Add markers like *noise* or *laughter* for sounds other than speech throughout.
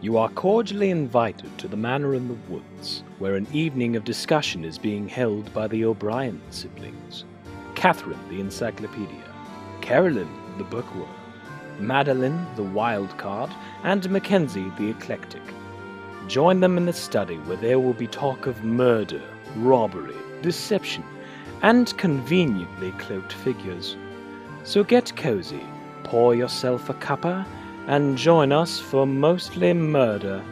You are cordially invited to the Manor in the Woods, where an evening of discussion is being held by the O'Brien siblings Catherine, the Encyclopedia, Carolyn, the Bookworm, Madeline, the Wild Card, and Mackenzie, the Eclectic. Join them in the study where there will be talk of murder, robbery, deception, and conveniently cloaked figures. So get cozy, pour yourself a cuppa, and join us for mostly murder.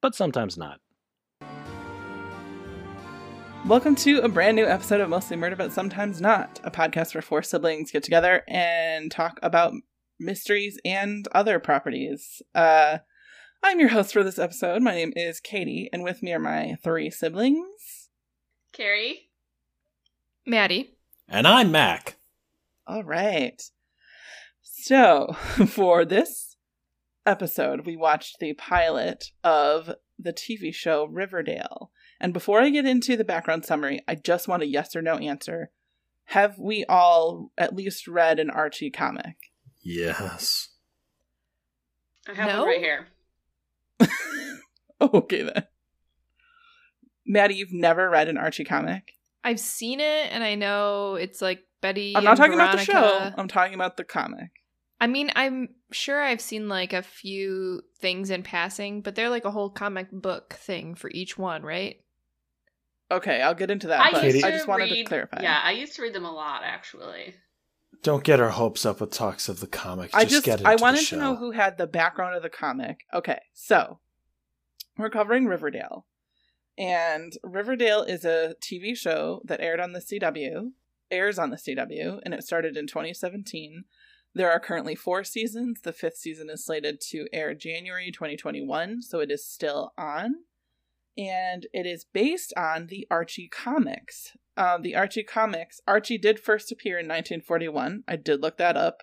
But sometimes not. Welcome to a brand new episode of Mostly Murder, but Sometimes Not, a podcast where four siblings get together and talk about mysteries and other properties. Uh, I'm your host for this episode. My name is Katie, and with me are my three siblings. Carrie. Maddie. And I'm Mac. All right. So, *laughs* for this episode, we watched the pilot of the TV show Riverdale. And before I get into the background summary, I just want a yes or no answer. Have we all at least read an Archie comic? Yes. I have No? one right here. *laughs* okay then. Maddie, you've never read an Archie comic? I've seen it and I know it's like Betty. I'm not and talking about the show. I'm talking about the comic. I mean, I'm sure I've seen like a few things in passing, but they're like a whole comic book thing for each one, right? Okay, I'll get into that, I but used to I just wanted read, to clarify. Yeah, I used to read them a lot actually. Don't get our hopes up with talks of the comic. Just, I just get into I the wanted show. to know who had the background of the comic. Okay, so we're covering Riverdale. And Riverdale is a TV show that aired on the CW, airs on the CW, and it started in 2017. There are currently four seasons. The fifth season is slated to air January 2021, so it is still on. And it is based on the Archie comics. Uh, the Archie comics, Archie did first appear in 1941. I did look that up.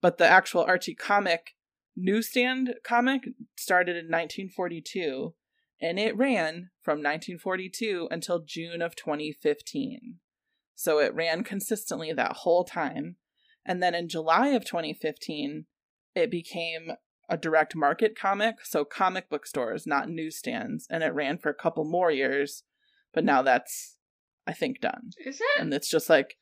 But the actual Archie comic newsstand comic started in 1942 and it ran from 1942 until June of 2015. So it ran consistently that whole time. And then in July of 2015, it became a direct market comic, so comic book stores, not newsstands, and it ran for a couple more years, but now that's I think done. Is it? And it's just like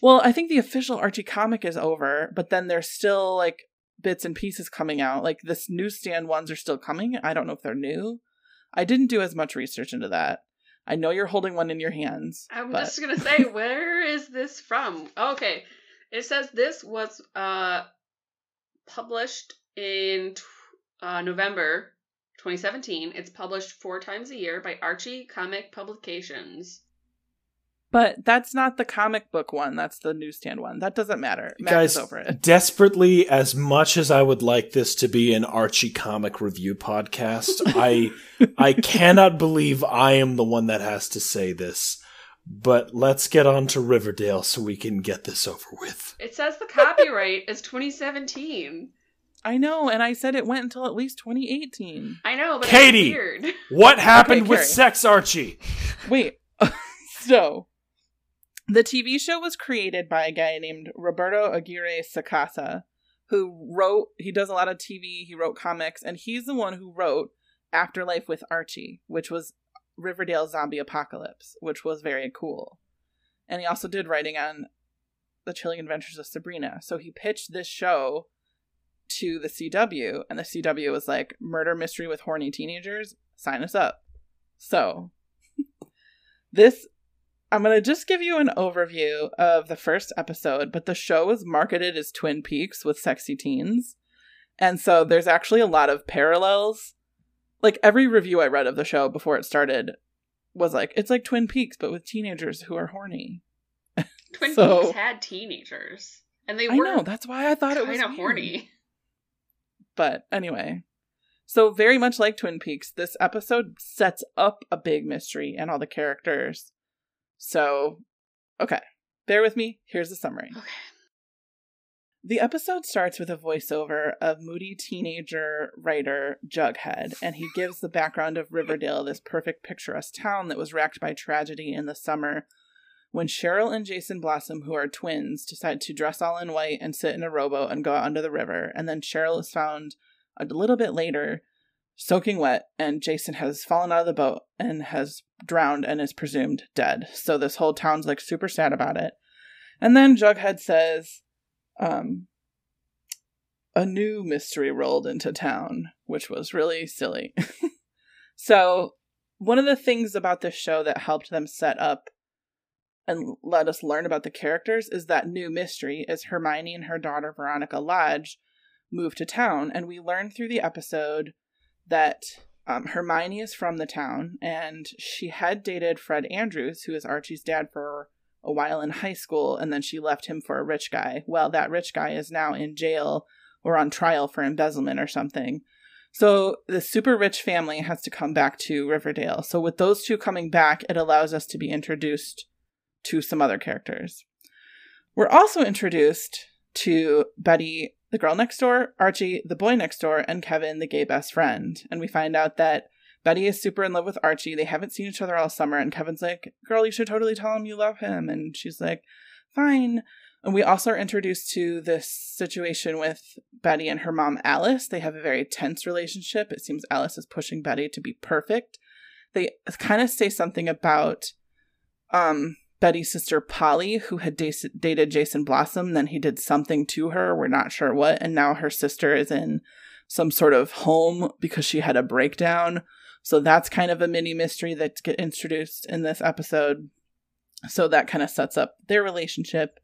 well, I think the official Archie comic is over, but then there's still like bits and pieces coming out. Like this newsstand ones are still coming. I don't know if they're new. I didn't do as much research into that. I know you're holding one in your hands. I'm but- just gonna say, where is this from? Okay, it says this was uh published in uh, November 2017. It's published four times a year by Archie Comic Publications. But that's not the comic book one. That's the newsstand one. That doesn't matter. Mac Guys, over it. desperately, as much as I would like this to be an Archie comic review podcast, I *laughs* I cannot believe I am the one that has to say this. But let's get on to Riverdale so we can get this over with. It says the copyright is 2017. I know, and I said it went until at least 2018. I know, but Katie! it's weird. *laughs* What happened with Carrie. Sex Archie? Wait. *laughs* so, the TV show was created by a guy named Roberto Aguirre Sacasa, who wrote, he does a lot of TV, he wrote comics, and he's the one who wrote Afterlife with Archie, which was Riverdale Zombie Apocalypse, which was very cool. And he also did writing on The Chilling Adventures of Sabrina. So he pitched this show to the CW, and the CW was like, Murder mystery with horny teenagers? Sign us up. So, *laughs* this I'm going to just give you an overview of the first episode, but the show was marketed as Twin Peaks with sexy teens. And so there's actually a lot of parallels. Like every review I read of the show before it started was like, it's like Twin Peaks, but with teenagers who are horny. *laughs* Twin So- Peaks had teenagers, and they were. I know, that's why I thought it was kind of horny. But anyway, so very much like Twin Peaks, this episode sets up a big mystery and all the characters. So, okay, bear with me. Here's the summary. Okay. The episode starts with a voiceover of moody teenager writer Jughead, and he gives the background of Riverdale, this perfect picturesque town that was racked by tragedy in the summer when Cheryl and Jason Blossom, who are twins, decide to dress all in white and sit in a rowboat and go out under the river. And then Cheryl is found a little bit later soaking wet, and Jason has fallen out of the boat and has drowned and is presumed dead. So this whole town's like super sad about it. And then Jughead says, um, a new mystery rolled into town, which was really silly. *laughs* so, one of the things about this show that helped them set up and let us learn about the characters is that new mystery is Hermione and her daughter Veronica Lodge move to town, and we learn through the episode that um, Hermione is from the town and she had dated Fred Andrews, who is Archie's dad, for a while in high school, and then she left him for a rich guy. Well, that rich guy is now in jail or on trial for embezzlement or something. So the super rich family has to come back to Riverdale. So with those two coming back, it allows us to be introduced to some other characters. We're also introduced to Betty, the girl next door, Archie, the boy next door, and Kevin, the gay best friend. And we find out that Betty is super in love with Archie. They haven't seen each other all summer, and Kevin's like, Girl, you should totally tell him you love him. And she's like, Fine. And we also are introduced to this situation with Betty and her mom, Alice. They have a very tense relationship. It seems Alice is pushing Betty to be perfect. They kind of say something about um, Betty's sister, Polly, who had da- dated Jason Blossom. Then he did something to her. We're not sure what. And now her sister is in some sort of home because she had a breakdown. So that's kind of a mini mystery that gets introduced in this episode. So that kind of sets up their relationship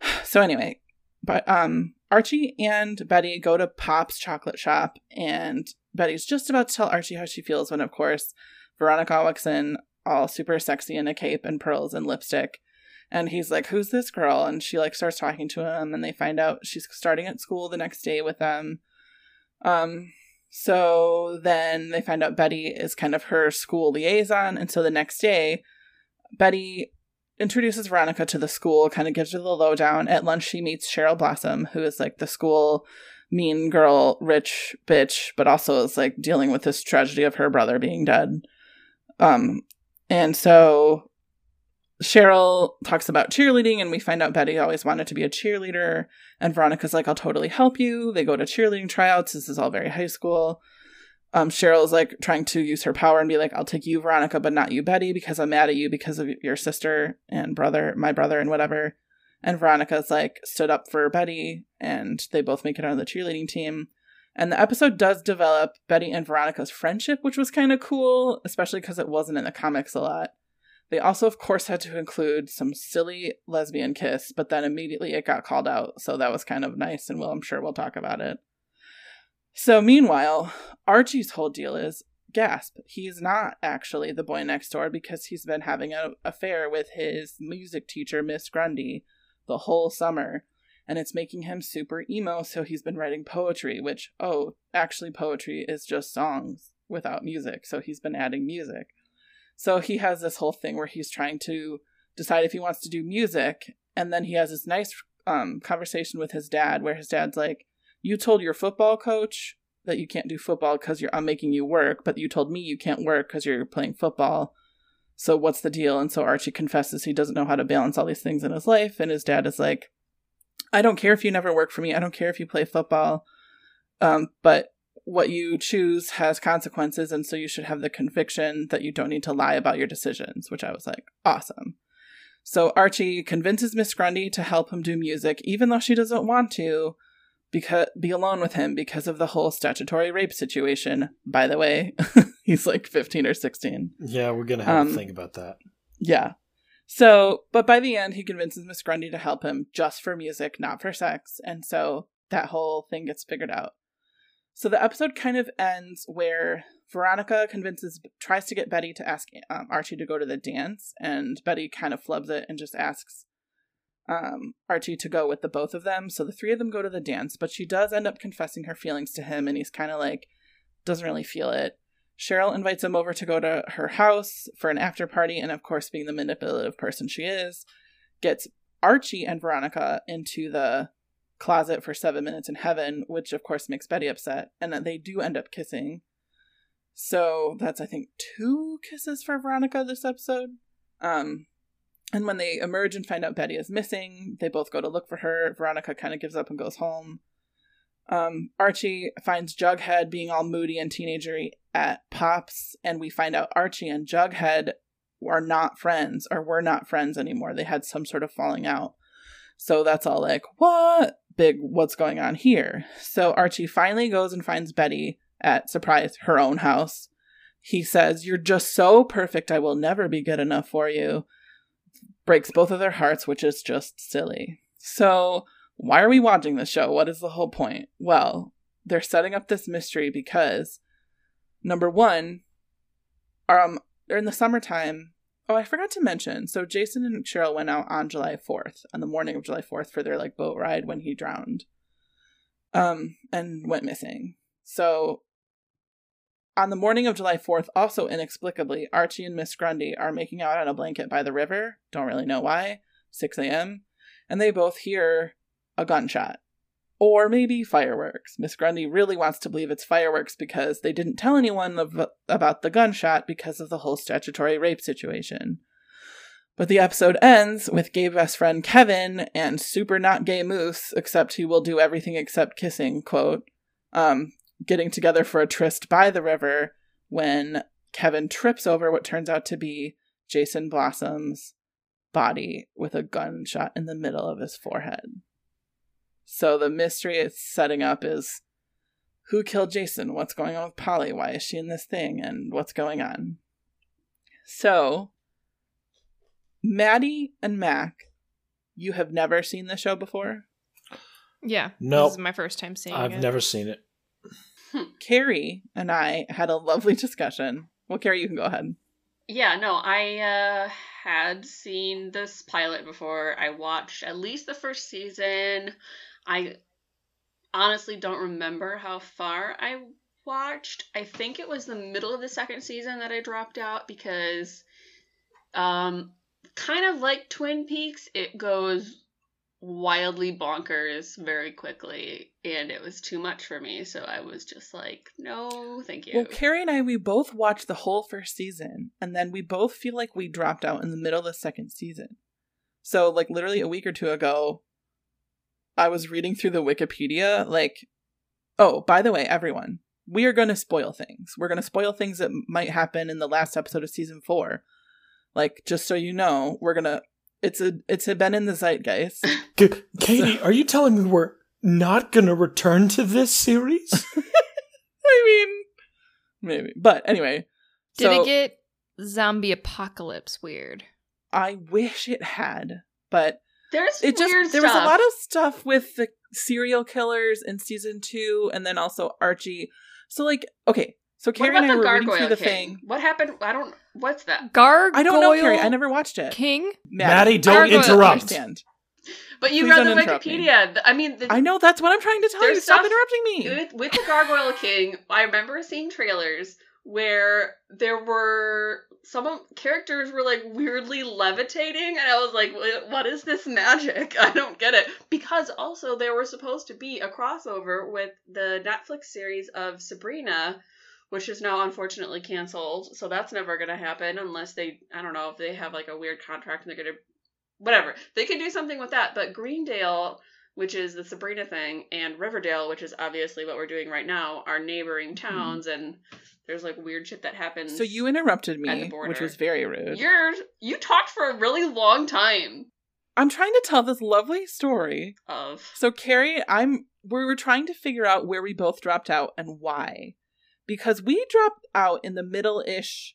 *sighs* so anyway, but um Archie and Betty go to Pop's chocolate shop and Betty's just about to tell Archie how she feels when of course Veronica walks in all super sexy in a cape and pearls and lipstick. And he's like, Who's this girl? And she like starts talking to him and they find out she's starting at school the next day with them. Um so then they find out Betty is kind of her school liaison. And so the next day, Betty introduces Veronica to the school, kind of gives her the lowdown. At lunch, she meets Cheryl Blossom, who is like the school mean girl, rich bitch, but also is like dealing with this tragedy of her brother being dead. Um, and so Cheryl talks about cheerleading, and we find out Betty always wanted to be a cheerleader. And Veronica's like, I'll totally help you. They go to cheerleading tryouts. This is all very high school um, Cheryl's like trying to use her power and be like, I'll take you, Veronica, but not you, Betty, because I'm mad at you because of your sister and brother, my brother, and whatever. And Veronica's like stood up for Betty, and they both make it on the cheerleading team. And the episode does develop Betty and Veronica's friendship, which was kind of cool, especially because it wasn't in the comics a lot. They also, of course, had to include some silly lesbian kiss, but then immediately it got called out, so that was kind of nice, and well, I'm sure we'll talk about it. So, meanwhile, Archie's whole deal is gasp. He's not actually the boy next door because he's been having an affair with his music teacher, Miss Grundy, the whole summer. And it's making him super emo, so he's been writing poetry, which, oh, actually, poetry is just songs without music. So he's been adding music. So he has this whole thing where he's trying to decide if he wants to do music. And then he has this nice um, conversation with his dad where his dad's like, you told your football coach that you can't do football because I'm making you work, but you told me you can't work because you're playing football. So what's the deal? And so Archie confesses he doesn't know how to balance all these things in his life, and his dad is like, I don't care if you never work for me. I don't care if you play football. Um, but what you choose has consequences, and so you should have the conviction that you don't need to lie about your decisions, which I was like, awesome. So Archie convinces Miss Grundy to help him do music, even though she doesn't want to, because be alone with him because of the whole statutory rape situation. By the way, *laughs* he's like 15 or 16. Yeah, we're going to have Um, to think about that. Yeah. So, but by the end, he convinces Miss Grundy to help him just for music, not for sex. And so that whole thing gets figured out. So the episode kind of ends where Veronica convinces, tries to get Betty to ask um, Archie to go to the dance, and Betty kind of flubs it and just asks um, Archie to go with the both of them. So the three of them go to the dance, but she does end up confessing her feelings to him, and he's kind of like, doesn't really feel it. Cheryl invites him over to go to her house for an after party, and of course, being the manipulative person she is, gets Archie and Veronica into the closet for seven minutes in heaven, which of course makes Betty upset, and that they do end up kissing. So that's I think two kisses for Veronica this episode. Um, and when they emerge and find out Betty is missing, they both go to look for her. Veronica kind of gives up and goes home. Um, Archie finds Jughead being all moody and teenagery at Pops, and we find out Archie and Jughead are not friends or were not friends anymore. They had some sort of falling out. So that's all like, what? Big, what's going on here? So Archie finally goes and finds Betty at, surprise, her own house. He says, You're just so perfect, I will never be good enough for you. Breaks both of their hearts, which is just silly. So, why are we watching this show? What is the whole point? Well, they're setting up this mystery because, number one, um, in the summertime, Oh, I forgot to mention. So Jason and Cheryl went out on July 4th, on the morning of July 4th for their like boat ride when he drowned. Um and went missing. So on the morning of July 4th, also inexplicably, Archie and Miss Grundy are making out on a blanket by the river. Don't really know why. 6 a.m. And they both hear a gunshot. Or maybe fireworks. Miss Grundy really wants to believe it's fireworks because they didn't tell anyone of, about the gunshot because of the whole statutory rape situation. But the episode ends with gay best friend Kevin and super not gay Moose, except he will do everything except kissing, quote, um, getting together for a tryst by the river when Kevin trips over what turns out to be Jason Blossom's body with a gunshot in the middle of his forehead. So the mystery it's setting up is who killed Jason? What's going on with Polly? Why is she in this thing? And what's going on? So, Maddie and Mac, you have never seen the show before? Yeah. Nope. This is my first time seeing it. I've never seen it. Carrie and I had a lovely discussion. Well, Carrie, you can go ahead. Yeah, no, I uh, had seen this pilot before. I watched at least the first season. I honestly don't remember how far I watched. I think it was the middle of the second season that I dropped out because um kind of like Twin Peaks, it goes wildly bonkers very quickly and it was too much for me, so I was just like, "No, thank you." Well, Carrie and I, we both watched the whole first season, and then we both feel like we dropped out in the middle of the second season. So, like, literally a week or two ago, I was reading through the Wikipedia, like, oh, by the way, everyone, we are going to spoil things. We're going to spoil things that might happen in the last episode of season four. Like, just so you know, we're going to. It's a it's been in the zeitgeist. *laughs* K- Katie, are you telling me we're not going to return to this series? *laughs* I mean, maybe, but anyway. Did so it get zombie apocalypse weird? I wish it had, but There's it just weird there was a lot of stuff with the serial killers in season two, and then also Archie. So like, okay, so What Carrie about and I the were reading Gargoyle through the King? thing. What happened? I don't. What's that? Gargoyle I don't know, Carrie. I never watched it. King? Maddie, don't Gargoyle, interrupt. Understand. But you Please read the interrupt me. Wikipedia. I mean, the, I know that's what I'm trying to tell you. Stop interrupting me. with, with the Gargoyle King, I remember seeing trailers where there were some of- characters were like weirdly levitating, and I was like, "What- "What is this magic? *laughs* I don't get it." Because also there was supposed to be a crossover with the Netflix series of Sabrina, which is now unfortunately canceled. So that's never gonna happen unless they, I don't know, if they have like a weird contract and they're gonna, whatever. They could do something with that. But Greendale which is the Sabrina thing, and Riverdale, which is obviously what we're doing right now, are neighboring mm-hmm. towns, and there's like weird shit that happens. So you interrupted me, which was very rude. you're you talked for a really long time I'm trying to tell this lovely story. of So Carrie, I'm we were trying to figure out where we both dropped out and why. Because we dropped out in the middle-ish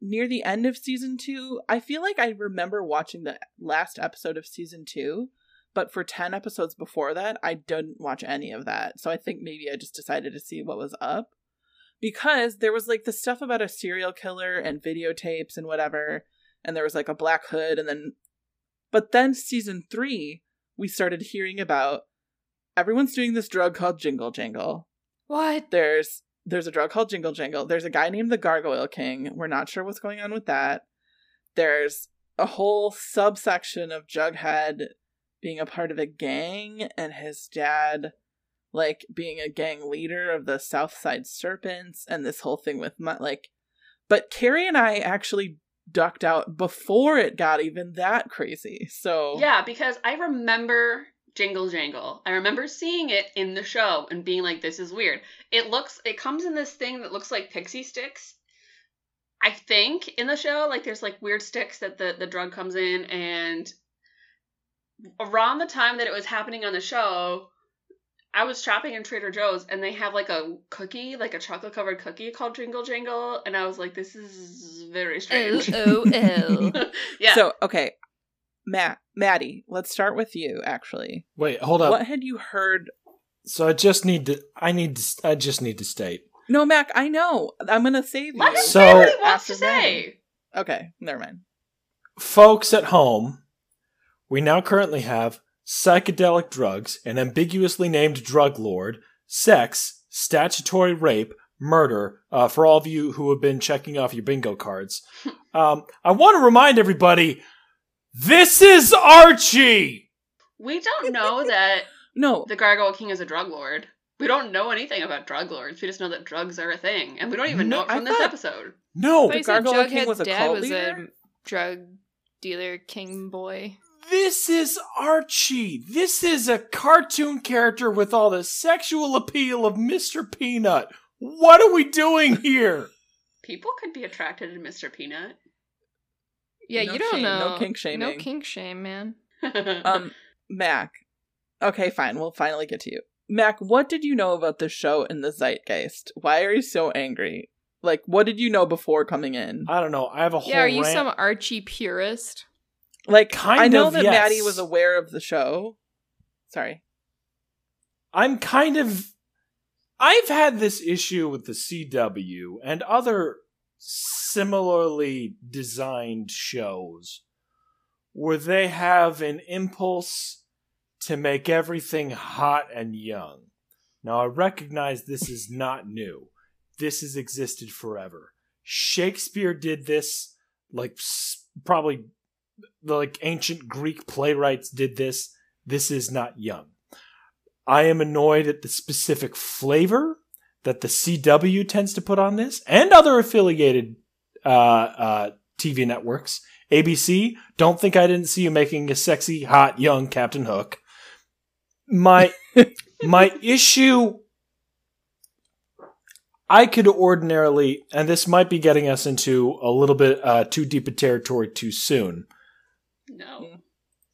near the end of season 2. I feel like I remember watching the last episode of season 2, but for 10 episodes before that, I didn't watch any of that. So I think maybe I just decided to see what was up. Because there was like the stuff about a serial killer and videotapes and whatever, and there was like a black hood and then but then season 3 we started hearing about everyone's doing this drug called jingle jangle. What? there's there's a drug called jingle jangle. There's a guy named the gargoyle king. We're not sure what's going on with that. There's a whole subsection of jughead being a part of a gang and his dad like being a gang leader of the south side serpents and this whole thing with my like but carrie and i actually ducked out before it got even that crazy so yeah because I remember Jingle Jangle. I remember seeing it in the show and being like, this is weird. It looks, it comes in this thing that looks like Pixy Stix. I think in the show, like there's like weird sticks that the, the drug comes in and around the time that it was happening on the show, I was shopping in Trader Joe's and they have like a cookie, like a chocolate covered cookie called Jingle Jangle, and I was like, this is very strange. Oh, oh, oh. *laughs* yeah. So okay, Matt, Maddie, let's start with you. Actually, Wait, hold up. what had you heard? So I just need to. I need to. I just need to state. No, Mac, I know. I'm gonna save you. Let him So- say what he wants to say. Okay, never mind. folks at home, we now currently have psychedelic drugs, an ambiguously named drug lord, sex, statutory rape, murder. Uh, for all of you who have been checking off your bingo cards, *laughs* um, I want to remind everybody: this is Archie. We don't know that *laughs* No, the Gargoyle King is a drug lord. We don't know anything about drug lords. We just know that drugs are a thing, and we don't even No, know it I from this thought- episode. No, But the he said Gargoyle King was a dad cult was leader? a drug dealer king boy. This is Archie. This is a cartoon character with all the sexual appeal of Mr. Peanut. What are we doing here? *laughs* People could be attracted to Mr. Peanut. Yeah, No you don't shame, know. no kink shaming. No kink shame, man. *laughs* um, Mac. Okay, fine. We'll finally get to you. Mac, what did you know about the show in the zeitgeist? Why are you so angry? Like, what did you know before coming in? I don't know. I have a whole Yeah, are you rant. some Archie purist? Like, kind I know of, that yes. Maddie was aware of the show. Sorry. I'm kind of. I've had this issue with the CW and other similarly designed shows where they have an impulse to make everything hot and young. Now, I recognize this is not new. This has existed forever. Shakespeare did this, like s- probably like ancient Greek playwrights did this. This is not young. I am annoyed at the specific flavor that the CW tends to put on this and other affiliated uh, uh, TV networks. ABC, don't think I didn't see you making a sexy, hot, young Captain Hook. My *laughs* my issue I could ordinarily, and this might be getting us into a little bit uh, too deep a territory too soon. No. Hmm.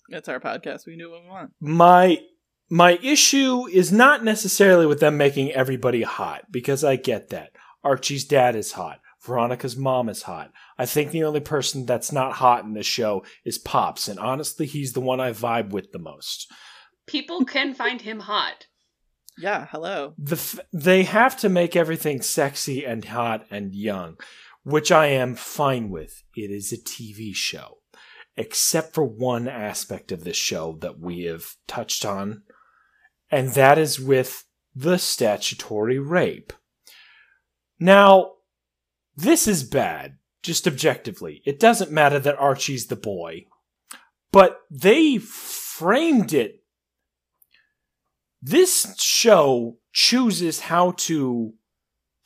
It's our podcast. We do what we want. my my issue is not necessarily with them making everybody hot because I get that. Archie's dad is hot. Veronica's mom is hot. I think the only person that's not hot in this show is Pops, and honestly, he's the one I vibe with the most. People can find him hot. Yeah, hello. The f- they have to make everything sexy and hot and young, which I am fine with. It is a TV show, except for one aspect of this show that we have touched on, and that is with the statutory rape. Now, this is bad, just objectively. It doesn't matter that Archie's the boy, but they framed it this show chooses how to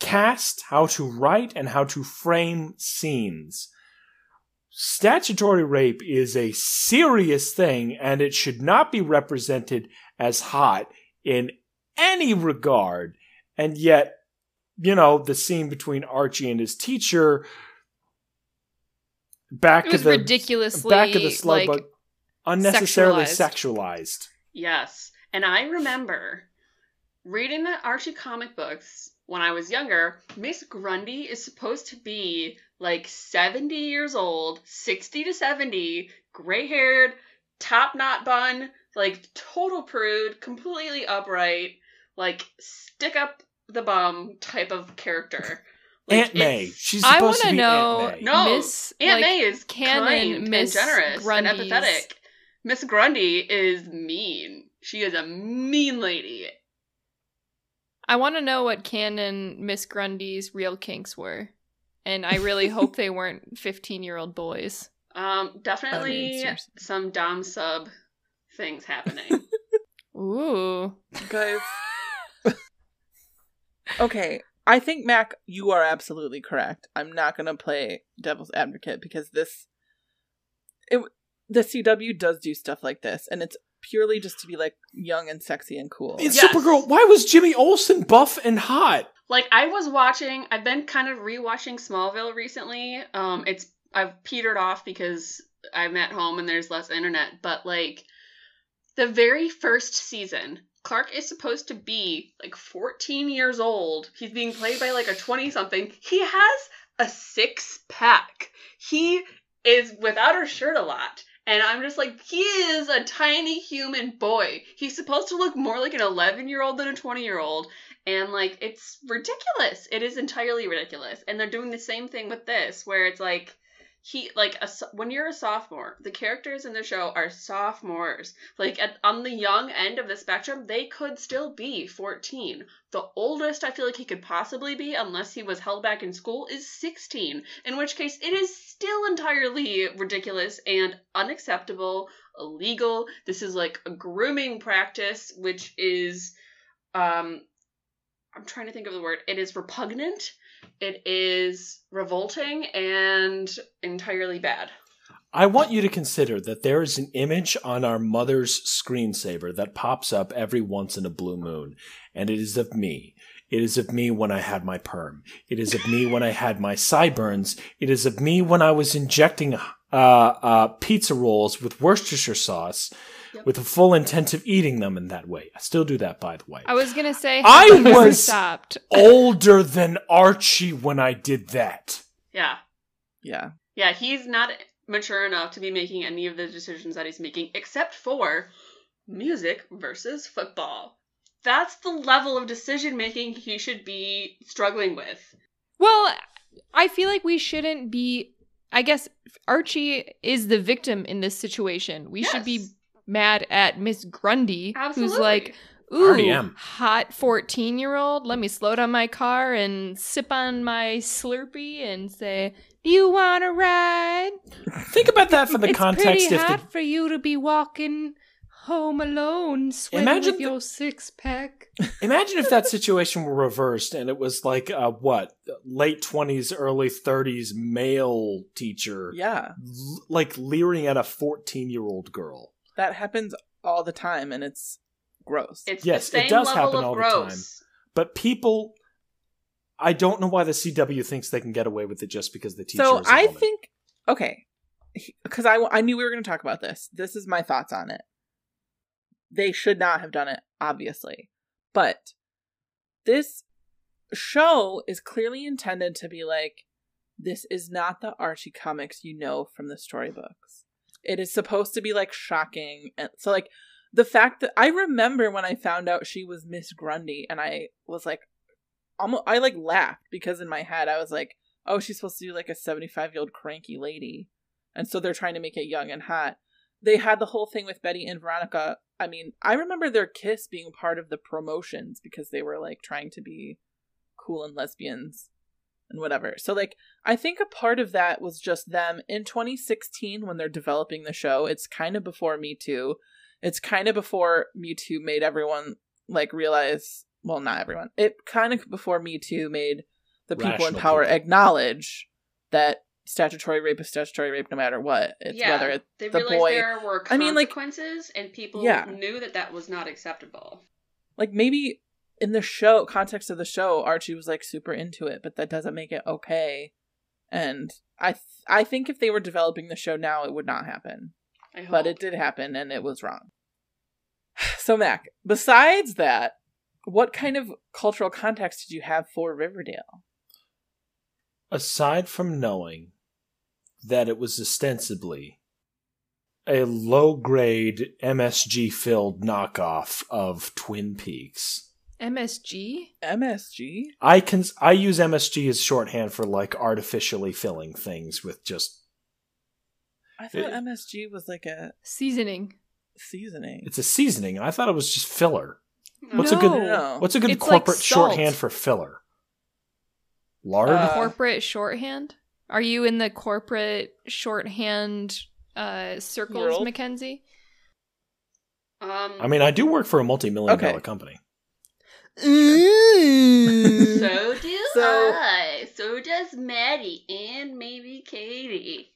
cast, how to write, and how to frame scenes. Statutory rape is a serious thing, and it should not be represented as hot in any regard. And yet, you know, the scene between Archie and his teacher back It was of the ridiculously back of the slug like bug unnecessarily sexualized. sexualized. Yes. And I remember reading the Archie comic books when I was younger. Miss Grundy is supposed to be like 70 years old, 60 to 70, gray haired, top knot bun, like total prude, completely upright, like stick up the bum type of character. *laughs* Like, Aunt May. She's I supposed to wanna be know- Aunt May. No, Miss, Aunt like, May is canon kind Miss and generous Grundy's- and empathetic. Miss Grundy is mean. She is a mean lady. I want to know what canon Miss Grundy's real kinks were, and I really hope they weren't fifteen-year-old boys. *laughs* Um, definitely seriously. some dom sub things happening. *laughs* Ooh, Guys. *laughs* okay. I think, Mac, you are absolutely correct. I'm not going to play devil's advocate because this. It, the CW does do stuff like this, and it's purely just to be like young and sexy and cool. It's Yes. Supergirl. Why was Jimmy Olsen buff and hot? Like I was watching, I've been kind of rewatching Smallville recently. Um, it's I've petered off because I'm at home and there's less internet. But like the very first season, Clark is supposed to be like 14 years old. He's being played by like a 20 something. He has a six pack. He is without a shirt a lot. And I'm just like, he is a tiny human boy. He's supposed to look more like an 11 year old than a 20 year old and like it's ridiculous. It is entirely ridiculous. And they're doing the same thing with this where it's like he like a, when you're a sophomore the characters in the show are sophomores like at, on the young end of the spectrum they could still be 14 the oldest i feel like he could possibly be unless he was held back in school is 16 in which case it is still entirely ridiculous and unacceptable illegal this is like a grooming practice which is um I'm trying to think of the word. It is repugnant. It is revolting and entirely bad. I want you to consider that there is an image on our mother's screensaver that pops up every once in a blue moon, and it is of me. It is of me when I had my perm. It is of me when I had my sideburns. It is of me when I was injecting uh, uh, pizza rolls with Worcestershire sauce Yep. with the full intent of eating them in that way. I still do that, by the way. I was gonna say I have you ever was- stopped. *laughs* Older than Archie when I did that. Yeah. Yeah. Yeah, he's not mature enough to be making any of the decisions that he's making except for music versus football. That's the level of decision making he should be struggling with. Well, I feel like we shouldn't be. I guess Archie is the victim in this situation. We should be Yes. Mad at Miss Grundy, Absolutely. who's like, already "Ooh, am. hot fourteen-year-old. Let me slow down my car and sip on my Slurpee and say, "Do you want to ride?" *laughs* Think about that for the it's context pretty if the hot for you to be walking home alone, sweating Imagine with the- your six-pack. *laughs* Imagine if that situation were reversed and it was like a what late twenties, early thirties male teacher, Yeah. l- like leering at a fourteen-year-old girl. That happens all the time and it's gross. It's Yes, the it does level happen of all the time. But people, I don't know why the CW thinks they can get away with it just because the teacher. so is a I woman. think okay, because I I knew we were going to talk about this. This is my thoughts on it. They should not have done it, obviously, but this show is clearly intended to be like this is not the Archie comics you know from the storybooks. It is supposed to be like shocking, and so like the fact that I remember when I found out she was Miss Grundy, and I was like, almost I like laughed because in my head I was like, oh, she's supposed to be like a seventy-five year old cranky lady, and so they're trying to make it young and hot. They had the whole thing with Betty and Veronica. I mean, I remember their kiss being part of the promotions because they were like trying to be cool and lesbians and whatever. So like I think a part of that was just them in 2016 when they're developing the show. It's kind of before Me Too. It's kind of before Me Too made everyone like realize, well not everyone. It kind of before Me Too made the people in power people. acknowledge that statutory rape is statutory rape no matter what. It's yeah, whether it's they the realized boy there were I mean, like- consequences, and people Yeah. knew that that was not acceptable. like maybe in the show context of the show archie was like super into it but that doesn't make it okay and i th- i think if they were developing the show now it would not happen I hope. but it did happen and it was wrong *sighs* so mac besides that what kind of cultural context did you have for riverdale aside from knowing that it was ostensibly a low grade MSG filled knockoff of Twin Peaks. MSG. msg I can I use MSG as shorthand for like artificially filling things with just i thought It- msg was like a Seasoning. seasoning it's a seasoning. I thought it was just filler. No. What's a good No. what's a good It's corporate salt. shorthand for filler? Lard? Uh, corporate shorthand? Are you in the corporate shorthand uh, circles, World? Mackenzie? Um, I mean, I do work for a multi-million Okay. dollar company. Mm. so do So- I. So does Maddie and maybe Katie.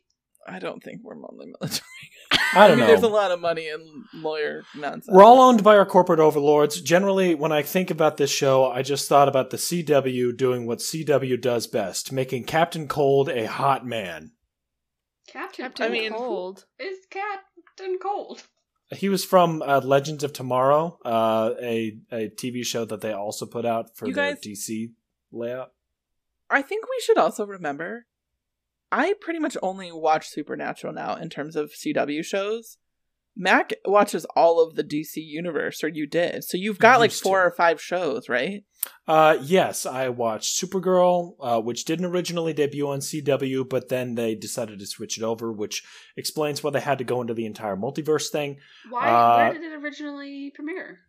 I don't think we're only military. I don't *laughs* mean, know. There's a lot of money in lawyer nonsense. We're all owned by our corporate overlords. Generally, when I think about this show, I just thought about the CW doing what CW does best, making Captain Cold a hot man. Captain, Captain I mean- Cold. is Captain Cold. He was from uh, Legends of Tomorrow, uh, a a TV show that they also put out for You their guys- DC layout. I think we should also remember I pretty much only watch Supernatural now in terms of CW shows. Mac watches all of the DC universe, or you did. So you've got like four to. or five shows, right? Uh, yes, I watched Supergirl, uh, which didn't originally debut on CW, but then they decided to switch it over, which explains why they had to go into the entire multiverse thing. Why? Uh, where did it originally premiere?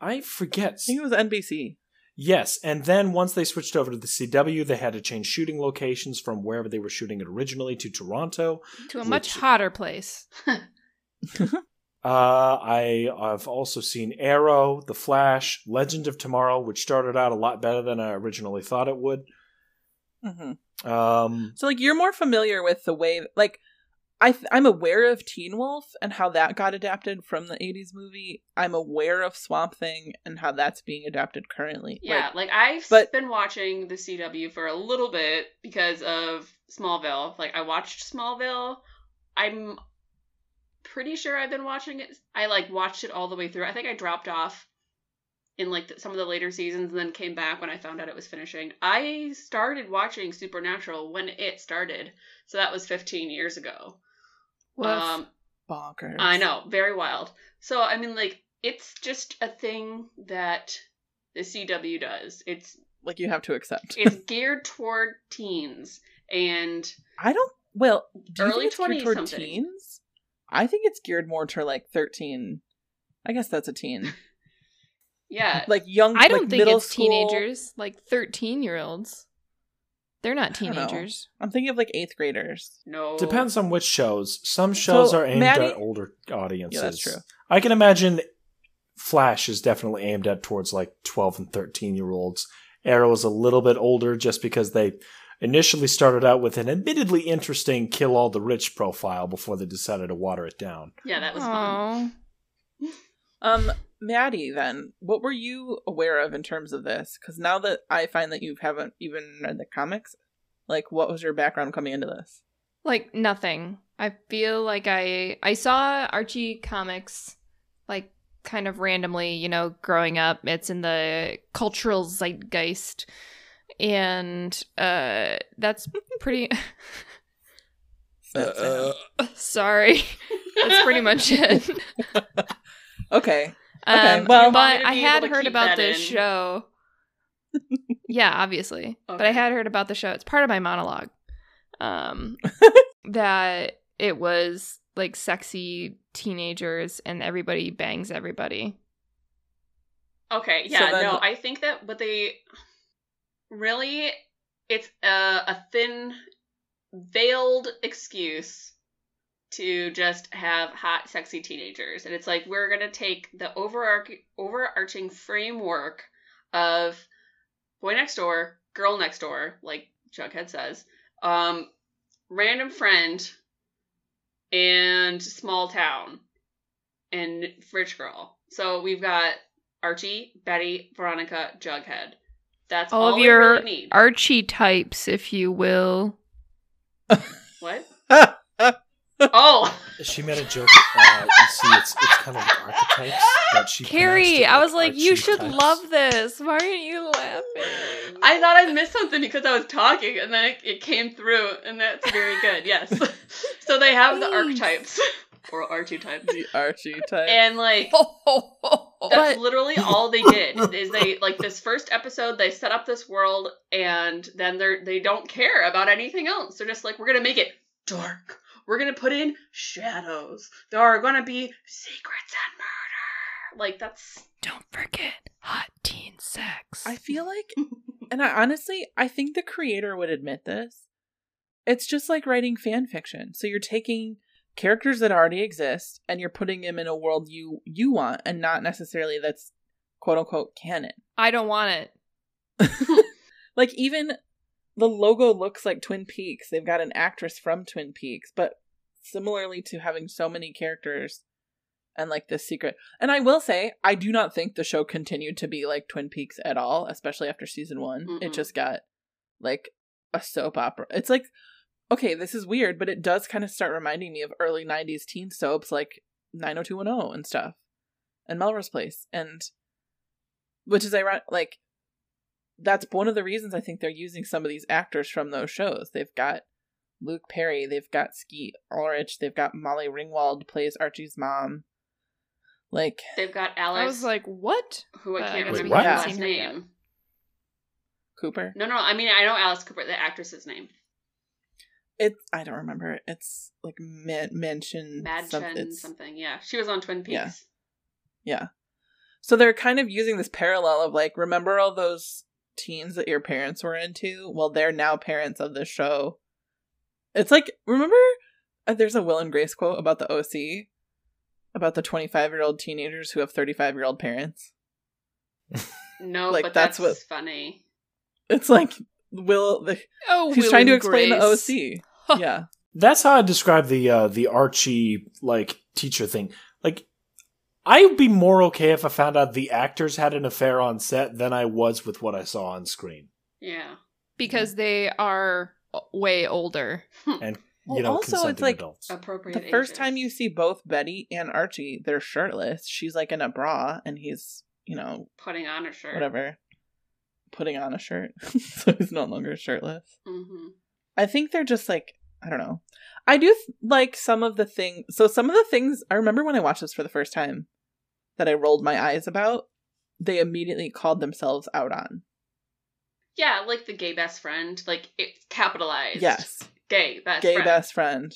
I forget. I think it was NBC. Yes, and then once they switched over to the CW, they had to change shooting locations from wherever they were shooting it originally to Toronto. To a much hotter place. *laughs* *laughs* Uh, I have also seen Arrow, The Flash, Legend of Tomorrow, which started out a lot better than I originally thought it would. hmm Um, So like you're more familiar with the way, like I th- I'm aware of Teen Wolf and how that got adapted from the '80s movie. I'm aware of Swamp Thing and how that's being adapted currently. Yeah, Like, like, I've but- been watching the CW for a little bit because of Smallville. Like I watched Smallville. I'm pretty sure I've been watching it. I like watched it all the way through. I think I dropped off in like the, some of the later seasons and then came back when I found out it was finishing. I started watching Supernatural when it started. So that was 15 years ago. Woof. Um bonkers. I know, very wild. So I mean, like, it's just a thing that the CW does. It's Like you have to accept. *laughs* it's *laughs* geared toward teens, and I don't. Well, do you Early think it's geared 20 toward something. teens? I think it's geared more to like thirteen. I guess that's a teen, *laughs* yeah, like young. I don't like think it's school. teenagers, like 13 year olds. They're not I don't know. teenagers. I'm thinking of like eighth graders. no depends on which shows. Some shows So, are aimed Maddie- at older audiences. Yeah, that's true. I can imagine Flash is definitely aimed at towards like 12 and 13 year olds. Arrow is a little bit older just because they initially started out with an admittedly interesting kill all the rich profile before they decided to water it down. Yeah, that was fun. Um, Maddie, then what were you aware of in terms of this? Because now that I find that you haven't even read the comics, like what was your background coming into this? Like nothing. I feel like I I saw Archie comics like kind of randomly, you know, growing up. It's in the cultural zeitgeist. And uh that's pretty *laughs* sorry. that's pretty much it. *laughs* okay, Um, Okay, well- You want me but I had heard about this in? show. *laughs* yeah, obviously. But I had heard about the show. It's part of my monologue. Um, that it was like sexy teenagers and everybody bangs everybody. Okay, So yeah, then- no, I think that what they really it's a, a thin veiled excuse to just have hot sexy teenagers and it's like we're going to take the overarch- overarching framework of boy next door, girl next door, like Jughead says, um random friend and small town and rich girl. So we've got Archie, Betty, Veronica, Jughead. That's all, All of your really need. Archie types, if you will. what? *laughs* Oh, She made a joke. Uh, you see, it's, it's kind of like archetypes that she. Carrie, pronounced it I was like, you should types. love this. Why aren't you laughing? I thought I missed something because I was talking, and then it, it came through, and that's very good. Yes. *laughs* so they have the archetypes or archetypes, the Archie type. and like *laughs* That's But- literally all they did. Is they like this first episode they set up this world and then they're they don't care about anything else. They're just like we're gonna make it dark. We're gonna put in shadows. There are gonna be secrets and murder. Like that's Don't forget hot teen sex. I feel like, and I honestly, I think the creator would admit this. It's just like writing fan fiction. So you're taking characters that already exist and you're putting them in a world you you want, and not necessarily that's quote unquote canon. I don't want it. *laughs* *laughs* Like even the logo looks like Twin Peaks. They've got an actress from Twin Peaks, but similarly to having so many characters and like this secret. And I will say, I do not think the show continued to be like Twin Peaks at all, especially after season one. It Mm-mm. just got like a soap opera. It's like, okay, this is weird, but it does kind of start reminding me of early 90s teen soaps like 90210 and stuff and Melrose Place. And which is ironic, like, that's one of the reasons I think they're using some of these actors from those shows. They've got Luke Perry, they've got Skeet Ulrich, they've got Molly Ringwald plays Archie's mom. Like, They've got Alice I was like, what? who I can't I guess remember we the haven't last seen her yet. name. Cooper. No, no, I mean I know Alice Cooper, the actress's name. It's I don't remember. It's like men- mention Madchen some- it's- something. Yeah, she was on Twin Peaks. Yeah. Yeah. So they're kind of using this parallel of like, remember all those teens that your parents were into? Well, they're now parents of the show. It's like, remember, uh, there's a Will and Grace quote about the OC, about the 25 year old teenagers who have 35 year old parents. *laughs* No, Like, but that's that's, what- funny. It's like, Will, the, Oh, he's Will trying to explain Grace. the OC. *laughs* yeah. That's how I describe the uh, the Archie like teacher thing. Like, I would be more okay if I found out the actors had an affair on set than I was with what I saw on screen. Yeah. because they are way older. *laughs* And Well, you know, also, it's like- adults. Appropriate. The first time you see both Betty and Archie, they're shirtless. She's like in a bra, and he's, you know, putting on a shirt. whatever, putting on a shirt. *laughs* so he's no longer shirtless. hmm I think they're just like, I don't know. I do th- like some of the things. So some of the things, I remember when I watched this for the first time that I rolled my eyes about, they immediately called themselves out on. Yeah, like the gay best friend, like it capitalized. Yes. Gay best Gay friend. best friend.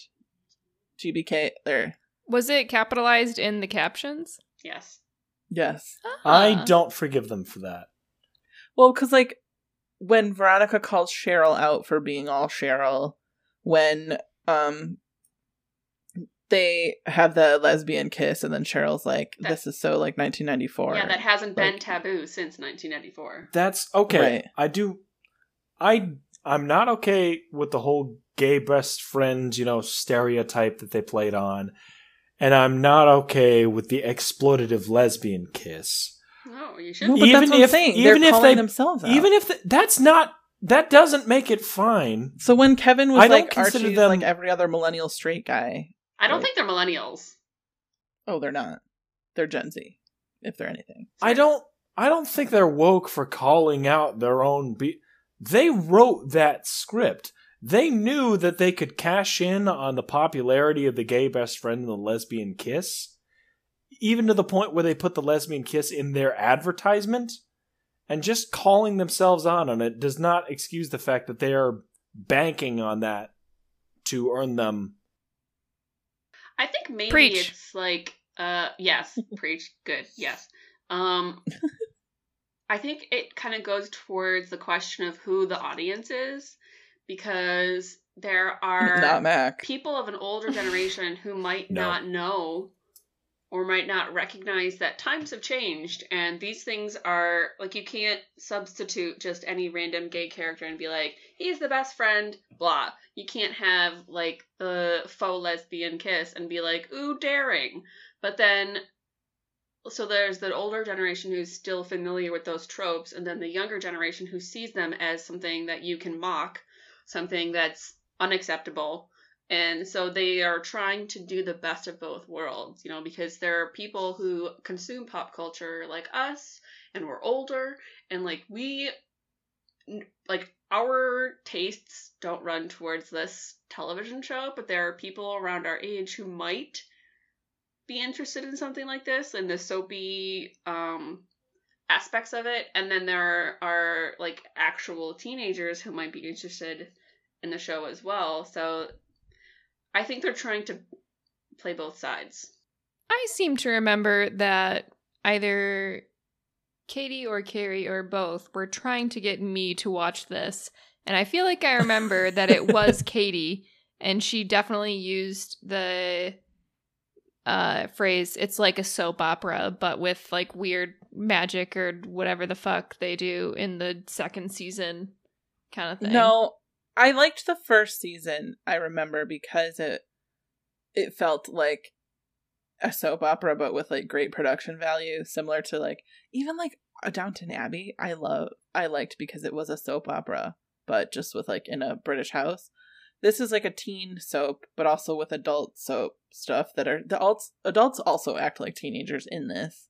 GBK, there. Was it capitalized in the captions? Yes. Yes. I Ah. don't forgive them for that. Well, because like when Veronica calls Cheryl out for being all Cheryl, when um they have the lesbian kiss, and then Cheryl's like, That- "This is so like 1994." yeah, that hasn't been taboo since 1994. That's okay. Right. I do. I I'm not okay with the whole gay best friend, you know, stereotype that they played on, and I'm not okay with the exploitative lesbian kiss. No, you should. No, but Even that's what if- I'm saying. even They're if calling they- themselves out. Even if the, that's not that doesn't make it fine. so, when Kevin was I don't like consider Archie's them- like every other millennial straight guy, I don't Right. think they're millennials. oh, they're not. They're Gen Z, if they're anything. I don't. I don't think they're woke for calling out their own. Be- they wrote that script. They knew that they could cash in on the popularity of the gay best friend and the lesbian kiss, even to the point where they put the lesbian kiss in their advertisement. And just calling themselves out on it does not excuse the fact that they are banking on that to earn them. I think maybe Preach. it's like uh yes, *laughs* preach. Good. Yes. Um I think it kind of goes towards the question of who the audience is because there are not Mac. people of an older generation who might No. not know or might not recognize that times have changed and these things are like you can't substitute just any random gay character and be like he's the best friend blah. You can't have like the faux lesbian kiss and be like ooh daring. But then so there's the older generation who's still familiar with those tropes and then the younger generation who sees them as something that you can mock something that's unacceptable and so they are trying to do the best of both worlds you know because there are people who consume pop culture like us and we're older and like we like our tastes don't run towards this television show but there are people around our age who might be interested in something like this and the soapy um aspects of it. And then there are like actual teenagers who might be interested in the show as well. So i think they're trying to play both sides I seem to remember that either Katie or Carrie or both were trying to get me to watch this. And I feel like I remember *laughs* that it was Katie, and she definitely used the uh, phrase, it's like a soap opera, but with like weird magic or whatever the fuck they do in the second season kind of thing. No, I liked the first season. I remember because it it felt like a soap opera, but with like great production value, similar to like even like a Downton Abbey. I love I liked because it was a soap opera, but just with like in a British house. This is like a teen soap, but also with adult soap stuff that are the adults adults also act like teenagers in this,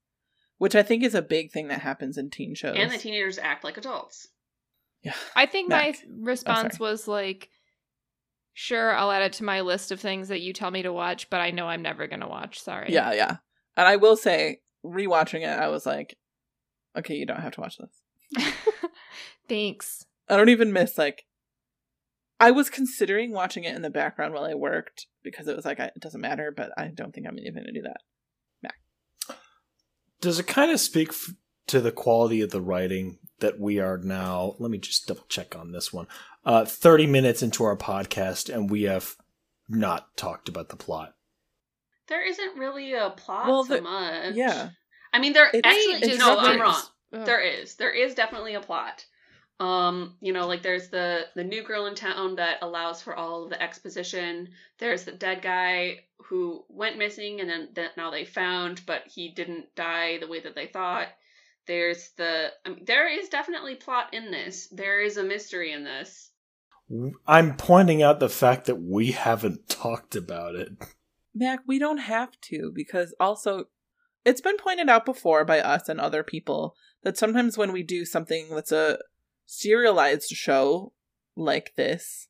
which I think is a big thing that happens in teen shows. And the teenagers act like adults. Yeah, I think Mac. my response was like, sure, I'll add it to my list of things that you tell me to watch, but I know I'm never going to watch. Sorry. Yeah, yeah. And I will say, rewatching it, I was like, okay, you don't have to watch this. *laughs* Thanks. I don't even miss like. I was considering watching it in the background while I worked because it was like I, it doesn't matter, but I don't think I'm even going to do that. Mac. Does it kind of speak f- to the quality of the writing that we are now? Let me just double check on this one. Uh, 30 minutes into our podcast, and we have not talked about the plot. There isn't really a plot Well, so the- much. Yeah, I mean, there It's- actually. it's no, not I'm wrong. Ugh. There is. There is definitely a plot. Um, you know, like there's the the new girl in town that allows for all of the exposition. There's the dead guy who went missing and then that now they found, but he didn't die the way that they thought. There's the I mean, there is definitely plot in this. There is a mystery in this. I'm pointing out the fact that we haven't *laughs* talked about it. Mac, we don't have to because also it's been pointed out before by us and other people that sometimes when we do something that's a serialized show like this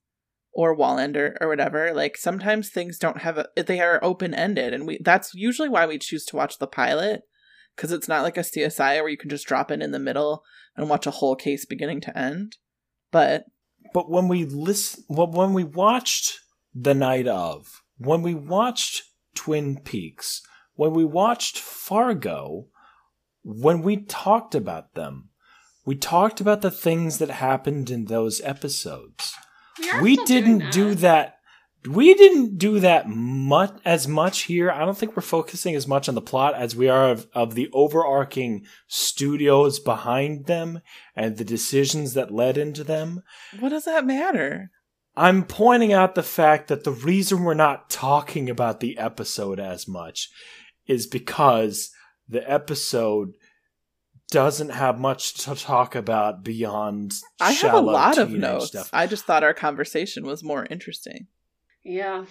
or Wallander or whatever, like sometimes things don't have a they are open ended and we that's usually why we choose to watch the pilot because it's not like a CSI where you can just drop in in the middle and watch a whole case beginning to end. But But when we listen, well, when we watched The Night of, when we watched Twin Peaks, when we watched Fargo, when we talked about them, we talked about the things that happened in those episodes. are We didn't do that. We didn't do that much as much here. I don't think we're focusing as much on the plot as we are of, of the overarching studios behind them and the decisions that led into them. what does that matter? I'm pointing out the fact that the reason we're not talking about the episode as much is because the episode doesn't have much to talk about beyond I have a shallow lot of notes. stuff. I just thought our conversation was more interesting. Yeah.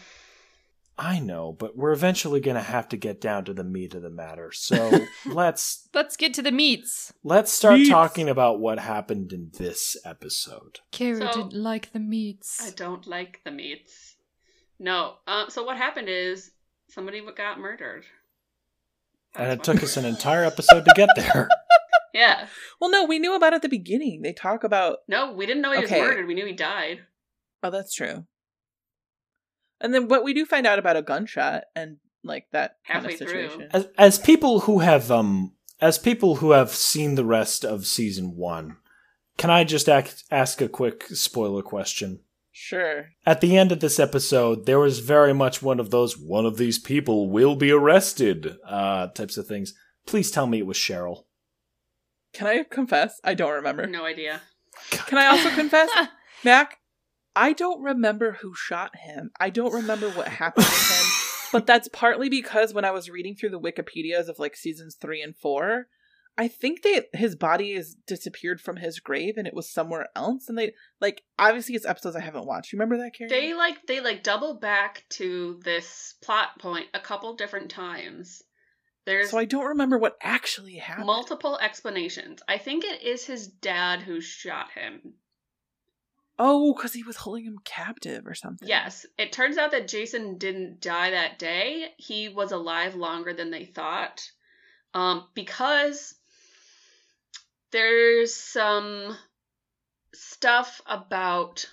I know, but we're eventually going to have to get down to the meat of the matter. So *laughs* let's Let's get to the meats. let's start Meats. talking about what happened in this episode. Carrie So- didn't like the meats. I don't like the meats. No. Uh, so what happened is somebody got murdered. And it took what- *laughs* us an entire episode to get there. *laughs* Yeah. Well, no, we knew about it at the beginning. They talk about. No, we didn't know he Okay. was murdered. We knew he died. Oh, that's true. And then, what we do find out about a gunshot and like that kind Halfway of through. situation. as, as people who have um as people who have seen the rest of season one can i just ask, ask a quick spoiler question Sure. at the end of this episode there was very much one of those one of these people will be arrested uh types of things please tell me it was cheryl Can I confess? I don't remember. No idea. Can I also confess, *laughs* Mac? I don't remember who shot him. I don't remember what happened to him. *laughs* But that's partly because when I was reading through the Wikipedias of like seasons three and four, I think that his body is disappeared from his grave and it was somewhere else. And they like obviously it's episodes I haven't watched. You remember that, Carrie? They like they like double back to this plot point a couple different times. There's so I don't remember what actually happened. multiple explanations. I think it is his dad who shot him. Oh, because he was holding him captive or something. Yes, it turns out that Jason didn't die that day. He was alive longer than they thought. Um, because there's some stuff about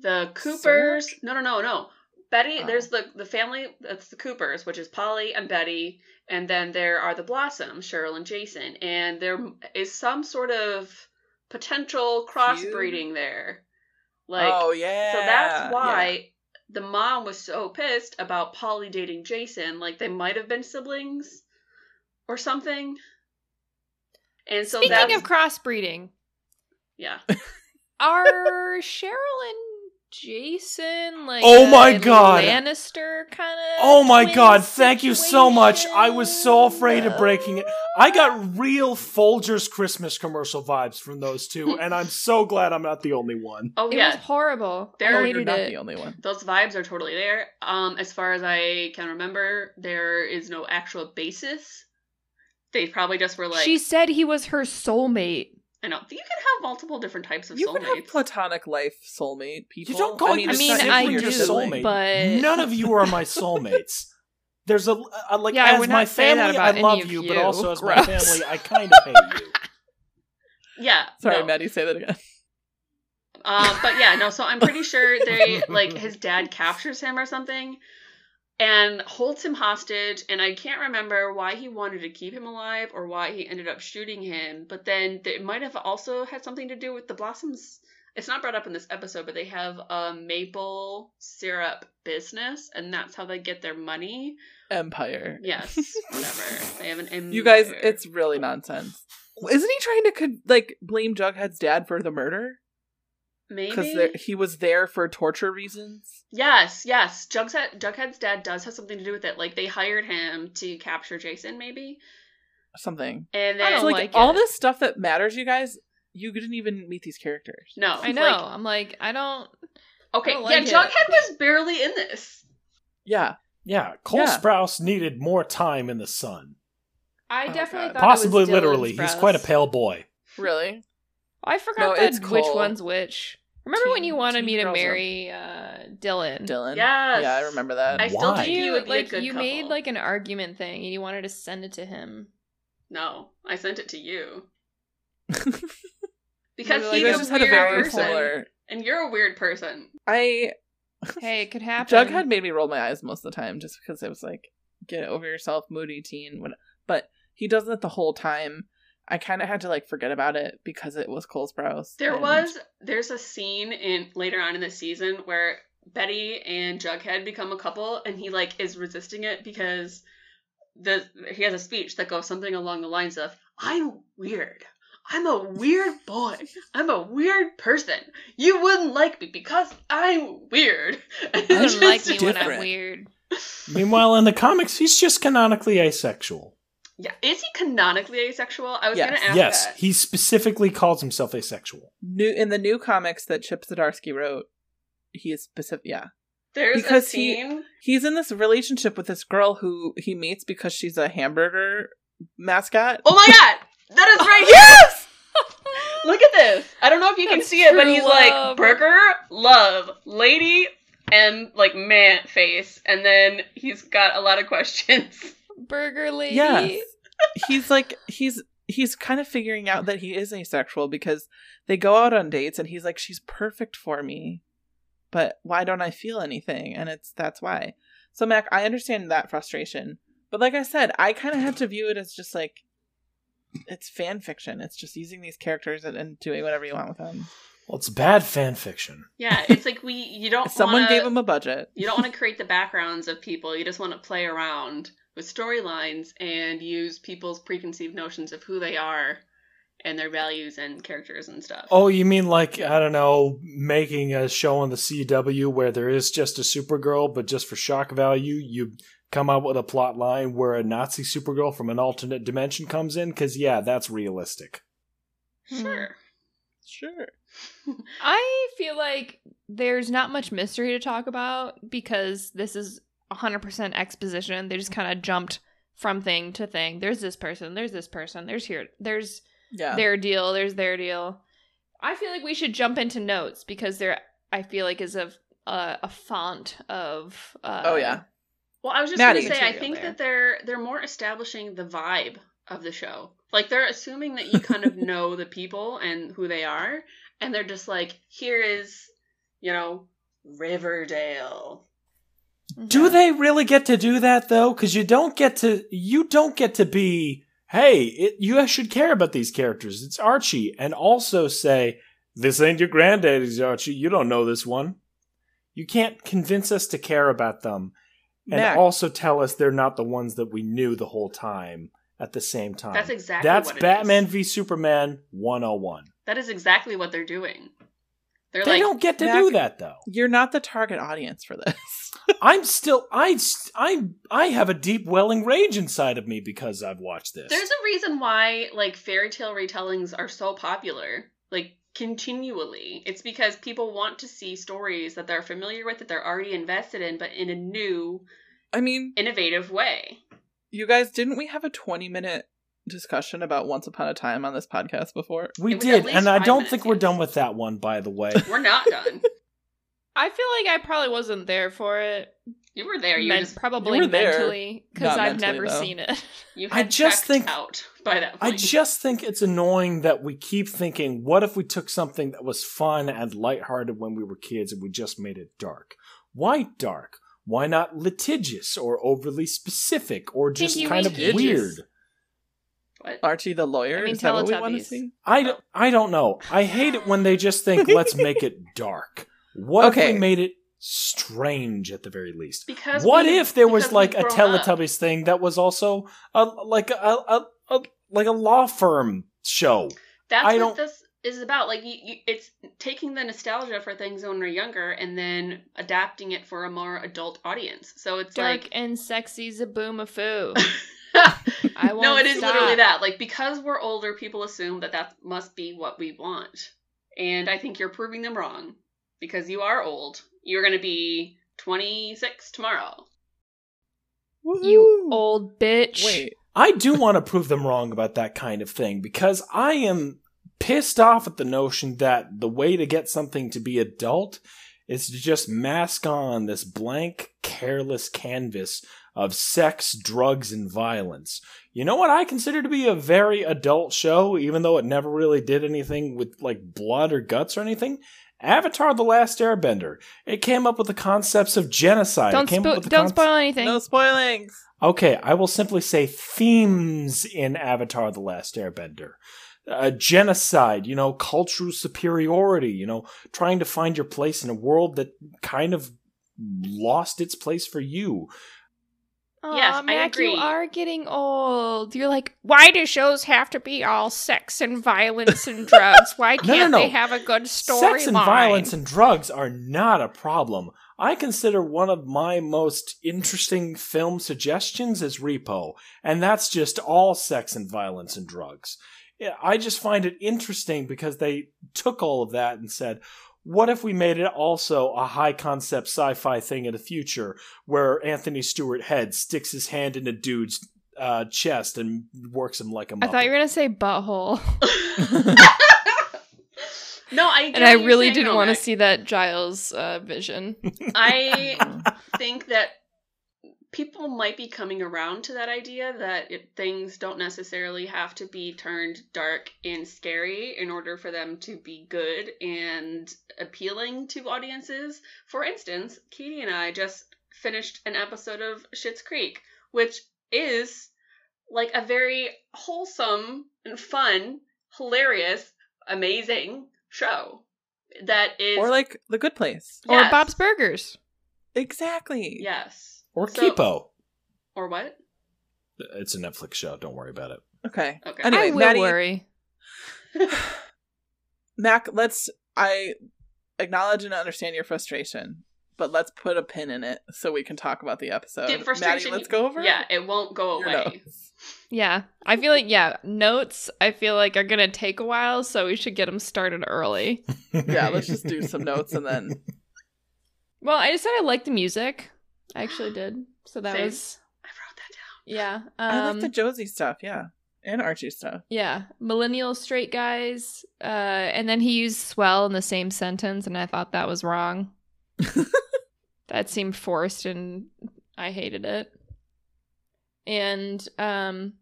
the Coopers. No, no, no, no. Betty, Oh. there's the the family that's the Coopers, which is Polly and Betty, and then there are the Blossoms, Cheryl and Jason, and there is some sort of potential crossbreeding there. Like oh yeah. so that's yeah. why the mom was so pissed about Polly dating Jason. Like they might have been siblings or something. And so Speaking that's of crossbreeding, yeah. *laughs* Are Cheryl and Jason like Oh my a God. Lannister kind of Oh my god, thank you so much. I was so afraid of breaking it. I got real Folgers Christmas commercial vibes from those two, *laughs* and I'm so glad I'm not the only one. Oh It yeah, was horrible. There- I You're not it. the only one. those vibes are totally there. Um, as far as I can remember, there is no actual basis. They probably just were like, she said he was her soulmate. I know you can have multiple different types of You can have platonic life soulmate people. You don't call mean, I mean, I your your do, soulmate. but- None of you are my *laughs* soulmates. There's a, a like Yeah, as we're my not saying that family, about I any love of you, you. but also as my Gross. family, I *laughs* kind of hate you. yeah, Sorry, no. Maddie, say that again. Um, but yeah, no. So I'm pretty sure they *laughs* like his dad captures him or something, and holds him hostage. And I can't remember why he wanted to keep him alive or why he ended up shooting him. But then it might have also had something to do with the blossoms. It's not brought up in this episode, but they have a maple syrup business, and that's how they get their money. Empire. Yes, whatever. They have an *laughs* empire. You guys, it's really nonsense. Isn't he trying to like blame Jughead's dad for the murder maybe Because he was there for torture reasons? Yes, yes. Jughead, Jughead's dad does have something to do with it. Like they hired him to capture Jason, maybe, Something. and then So, like, like all this stuff that matters, you guys. You didn't even meet these characters. no, I know. like, I'm like, I don't. okay, I don't yeah, like it. Jughead was barely in this. Yeah, Yeah, Cole Yeah. Sprouse needed more time in the sun. I Oh, definitely thought Possibly it was Dylan literally. He's quite a pale boy. really. I No, forgot it's that which Cole. one's which. Remember when you wanted me to marry uh, Dylan? Dylan. Yes. Yeah, I remember that. I still Why? think you You would be like a good you couple. made like an argument thing, and you wanted to send it to him. no, I sent it to you *laughs* because because like, he's you "That's a just had a weird person, similar. and you're a weird person. I *laughs* Hey, it could *laughs* happen. Jughead made me roll my eyes most of the time just because it was like, get over yourself, moody teen. But he does it the whole time. I kind of had to like forget about it because it was Cole Sprouse. There and- was there's a scene in later on in the season where Betty and Jughead become a couple and he like is resisting it because the he has a speech that goes something along the lines of I'm weird. I'm a weird *laughs* boy. I'm a weird person. You wouldn't like me because I'm weird. *laughs* You wouldn't like just- me when I'm weird. Meanwhile, in the comics, he's just canonically asexual. Yeah, is he canonically asexual? I was Yes. gonna ask yes, that. he specifically calls himself asexual. new in the new comics that Chip Zdarsky wrote. He is specific. Yeah, There's a because he- he's in this relationship with this girl who he meets because she's a hamburger mascot. Oh my god! That is right *laughs* yes! *laughs* Look at this. I don't know if you can see it, but he's love. like burger, love, lady, and like man face, and then he's got a lot of questions. *laughs* Burger lady. Yes. he's like he's he's kind of figuring out that he is asexual because they go out on dates and he's like she's perfect for me but why don't i feel anything and it's that's why so mac i understand that frustration but like i said i kind of had to view it as just like it's fan fiction it's just using these characters and, and doing whatever you want with them Well, it's bad fan fiction. Yeah, it's like we you don't someone wanna, gave him a budget you don't want to create the backgrounds of people. You just want to play around with storylines and use people's preconceived notions of who they are and their values and characters and stuff. Oh, you mean like I don't know, making a show on the CW where there is just a Supergirl, but just for shock value, you come up with a plot line where a Nazi Supergirl from an alternate dimension comes in? Because yeah, that's realistic. Hmm. sure. sure *laughs* I feel like there's not much mystery to talk about because this is 100% exposition. They just kind of jumped from thing to thing. There's this person, there's this person, there's here, there's yeah their deal, there's their deal. I feel like we should jump into notes because there, I feel like, is a a, a font of. Uh, oh yeah Well, I was just gonna say, I think there. that they're they're more establishing the vibe of the show. Like they're assuming that you kind of *laughs* know the people and who they are, and they're just like, here is, you know, Riverdale. Do they really get to do that though? Because you don't get to you don't get to be hey, it, you should care about these characters. It's Archie, and also say this ain't your granddaddy's Archie. You don't know this one. You can't convince us to care about them, and Mac. also tell us they're not the ones that we knew the whole time at the same time. That's exactly That's what it Batman is. v Superman 101. That is exactly what they're doing. They're they like, don't get to Mac- do that though. You're not the target audience for this. I'm still I I I have a deep welling rage inside of me because I've watched this. There's a reason why like fairy tale retellings are so popular, like continually. It's because people want to see stories that they're familiar with, that they're already invested in, but in a new, I mean, innovative way. you guys, didn't we have a 20 minute discussion about Once Upon a Time on this podcast before? we It was at did, and I don't minutes, think we're done with that one. By the way, *laughs* We're not done. *laughs* I feel like I probably wasn't there for it. You were there. You Men- just probably you were mentally because I've mentally, never though. seen it. *laughs* you I just think- out by that I just think it's annoying that we keep thinking, what if we took something that was fun and lighthearted when we were kids and we just made it dark? Why dark? Why not litigious or overly specific or just you kind of litigious. weird? What? Archie the lawyer? I mean, Is that what we want to Teletubbies. see? I don't, I don't know. I hate it when they just think, *laughs* let's make it dark. What if we made it strange at the very least? Because what we- if there was like a we've up. Teletubbies thing that was also a, like a, a, a like a law firm show? That's I what don't- this is about. Like, you, you, it's taking the nostalgia for things when we're younger and then adapting it for a more adult audience. So it's Dark like. and sexy Zoboomafoo. *laughs* I no, won't it is stop. literally that. Like, because we're older, people assume that that must be what we want. And I think you're proving them wrong because you are old. You're going to be 26 tomorrow. You old bitch. Wait. I do want to prove them wrong about that kind of thing because I am pissed off at the notion that the way to get something to be adult is to just mask on this blank, careless canvas of sex, drugs, and violence. You know what I consider to be a very adult show, even though it never really did anything with like blood or guts or anything? Avatar The Last Airbender. It came up with the concepts of genocide. Don't, it came spo- up with the don't conce- spoil anything. No spoilings. Okay, I will simply say themes in Avatar The Last Airbender. Uh, genocide, you know, cultural superiority, you know, trying to find your place in a world that kind of lost its place for you. Aw, Yes, I Mac, agree. you are getting old. You're like, why do shows have to be all sex and violence and *laughs* drugs? Why No, no, can't no. they have a good story? Sex and violence and drugs are not a problem. I consider one of my most interesting film suggestions is Repo, and that's just all sex and violence and drugs. I just find it interesting because they took all of that and said, what if we made it also a high concept sci fi thing in the future where Anthony Stewart Head sticks his hand in a dude's uh, chest and works him like a I muppet? thought you were gonna say butthole, *laughs* no, I. and I really didn't want to see that Giles uh, vision. I think that people might be coming around to that idea that it, things don't necessarily have to be turned dark and scary in order for them to be good and appealing to audiences. For instance, Katie and I just finished an episode of Schitt's Creek, which is like a very wholesome and fun, hilarious, amazing show that is Or like The Good Place. Or Bob's Burgers. Exactly. yes or So- Kipo. or what It's a Netflix show. Don't worry about it. Okay. okay Anyway, I will Maddie- worry. *sighs* Mac, let's I acknowledge and understand your frustration, but let's put a pin in it so we can talk about the episode. The Maddie, frustration- let's go over. Yeah, it won't go your away. notes. Yeah, I feel like yeah, notes. I feel like are gonna take a while, so we should get them started early. *laughs* Yeah, let's just do some notes and then Well, I just said I like the music. I actually did. So that Same. was I wrote that down. yeah. Um, I like the Josie stuff. Yeah, and Archie stuff. yeah, millennial straight guys. Uh, and then he used swell in the same sentence, and I thought that was wrong. *laughs* that seemed forced, and I hated it. And um,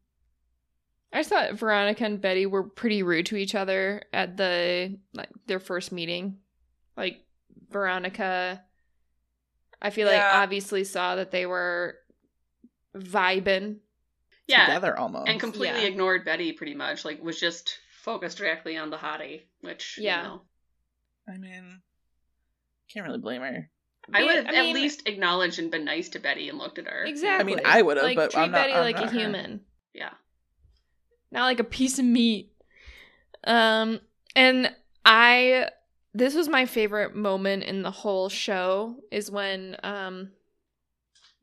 I just thought Veronica and Betty were pretty rude to each other at the like their first meeting. Like Veronica, I feel like Yeah. obviously saw that they were vibing. Yeah, together almost. and completely Yeah. ignored Betty. Pretty much, like was just focused directly on the hottie, which Yeah. you know, I mean, can't really blame her. I would have I at least acknowledged and been nice to Betty and looked at her. Exactly. I mean, I would've, like, but treat I'm not- Betty I'm like not a her. human, Yeah, not like a piece of meat. Um, and I this was my favorite moment in the whole show is when um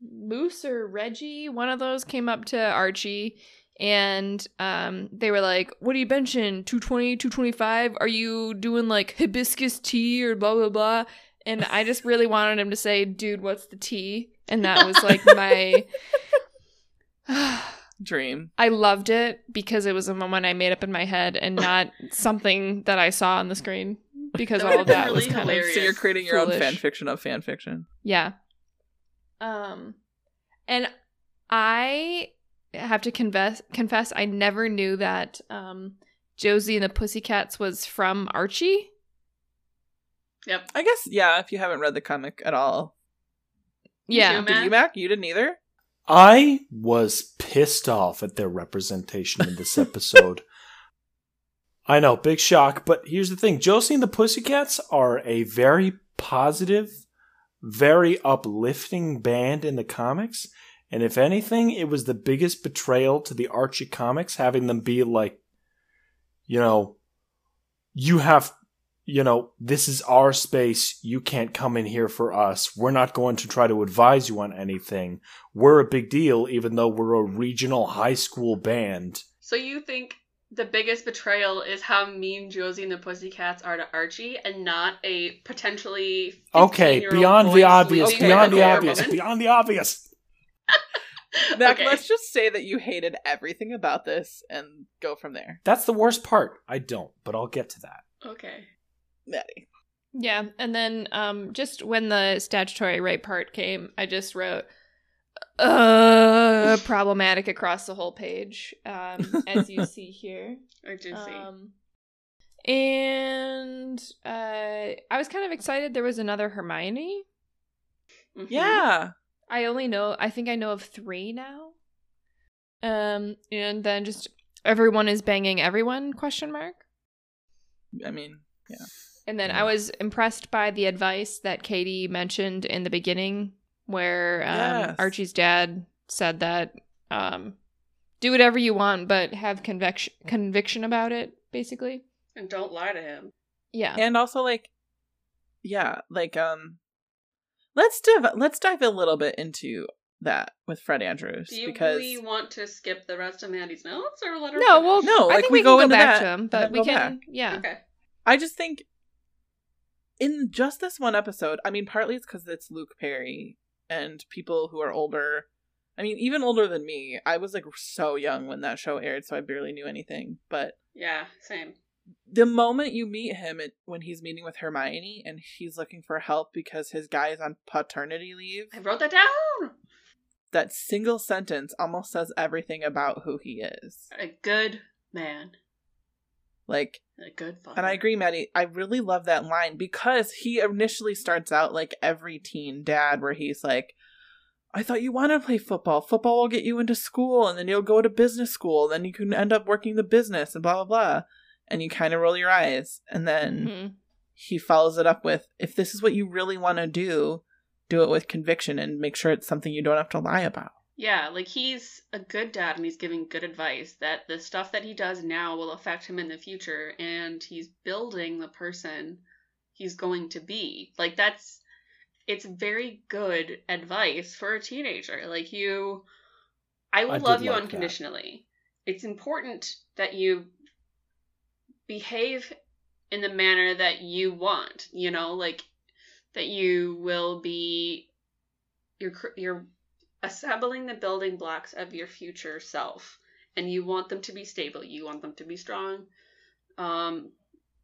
Moose or Reggie, one of those came up to Archie and um they were like, "What are you benching? 220, 225? Are you doing like hibiscus tea or blah blah blah?" And I just really *laughs* wanted him to say, "Dude, what's the tea?" And that was like *laughs* my *sighs* Dream. I loved it because it was a moment I made up in my head and not something that I saw on the screen because all of would've that was kind hilarious. So you're creating your own fan fiction of fan fiction. yeah. Um and I have to confess confess I never knew that um Josie and the Pussycats was from Archie. Yep. I guess yeah. If you haven't read the comic at all, Yeah. too, did you, Mac? You didn't either. I was pissed off at their representation in this *laughs* episode. I know, big shock, but here's the thing Josie and the Pussycats are a very positive, very uplifting band in the comics. And if anything, it was the biggest betrayal to the Archie comics having them be like, you know, you have, you know, this is our space. You can't come in here for us. We're not going to try to advise you on anything we're a big deal even though we're a regional high school band. So you think the biggest betrayal is how mean Josie and the Pussycats are to Archie, and not a potentially Okay, beyond the obvious, beyond the obvious, woman? beyond the obvious. *laughs* Mac, Okay. let's just say that you hated everything about this and go from there. That's the worst part. I don't, but I'll get to that. Okay. Maddie. Yeah, and then um just when the statutory rape part came, I just wrote uh problematic across the whole page um *laughs* as you see here. I do see. Um and uh I was kind of excited there was another Hermione. Mhm. Yeah. I only know I think I know of 3 now. Um and then just everyone is banging everyone question mark. I mean, yeah. And then Yeah. I was impressed by the advice that Katie mentioned in the beginning, where um, Yes. Archie's dad said that um, do whatever you want, but have conviction conviction about it. Basically, And don't lie to him. yeah, and also like, yeah, like um, let's dive let's dive a little bit into that with Fred Andrews Do you because really want to skip the rest of Maddie's notes or let her? no, well, finish? No, I think we we, go can go into back that to him, but we can, back. yeah, Okay. I just think in just this one episode, I mean, partly it's because it's Luke Perry and people who are older. I mean, even older than me. I was like so young when that show aired, so I barely knew anything. But Yeah. Same. the moment you meet him it, when he's meeting with Hermione and he's looking for help because his guy is on paternity leave, I wrote that down. that single sentence almost says everything about who he is. A good man. Like, A good father. and I agree, Maddie. I really love that line because he initially starts out like every teen dad, where he's like, I thought you want to play football. Football will get you into school, and then you'll go to business school, and then you can end up working the business, and blah, blah, blah. And you kind of roll your eyes. And then Mhm. he follows it up with, if this is what you really want to do, do it with conviction and make sure it's something you don't have to lie about. Yeah, like he's a good dad and he's giving good advice that the stuff that he does now will affect him in the future and he's building the person he's going to be. Like that's it's very good advice for a teenager. Like you I will I love you like that. unconditionally. It's important that you behave in the manner that you want, you know, like that you will be you're you're assembling the building blocks of your future self and you want them to be stable you want them to be strong um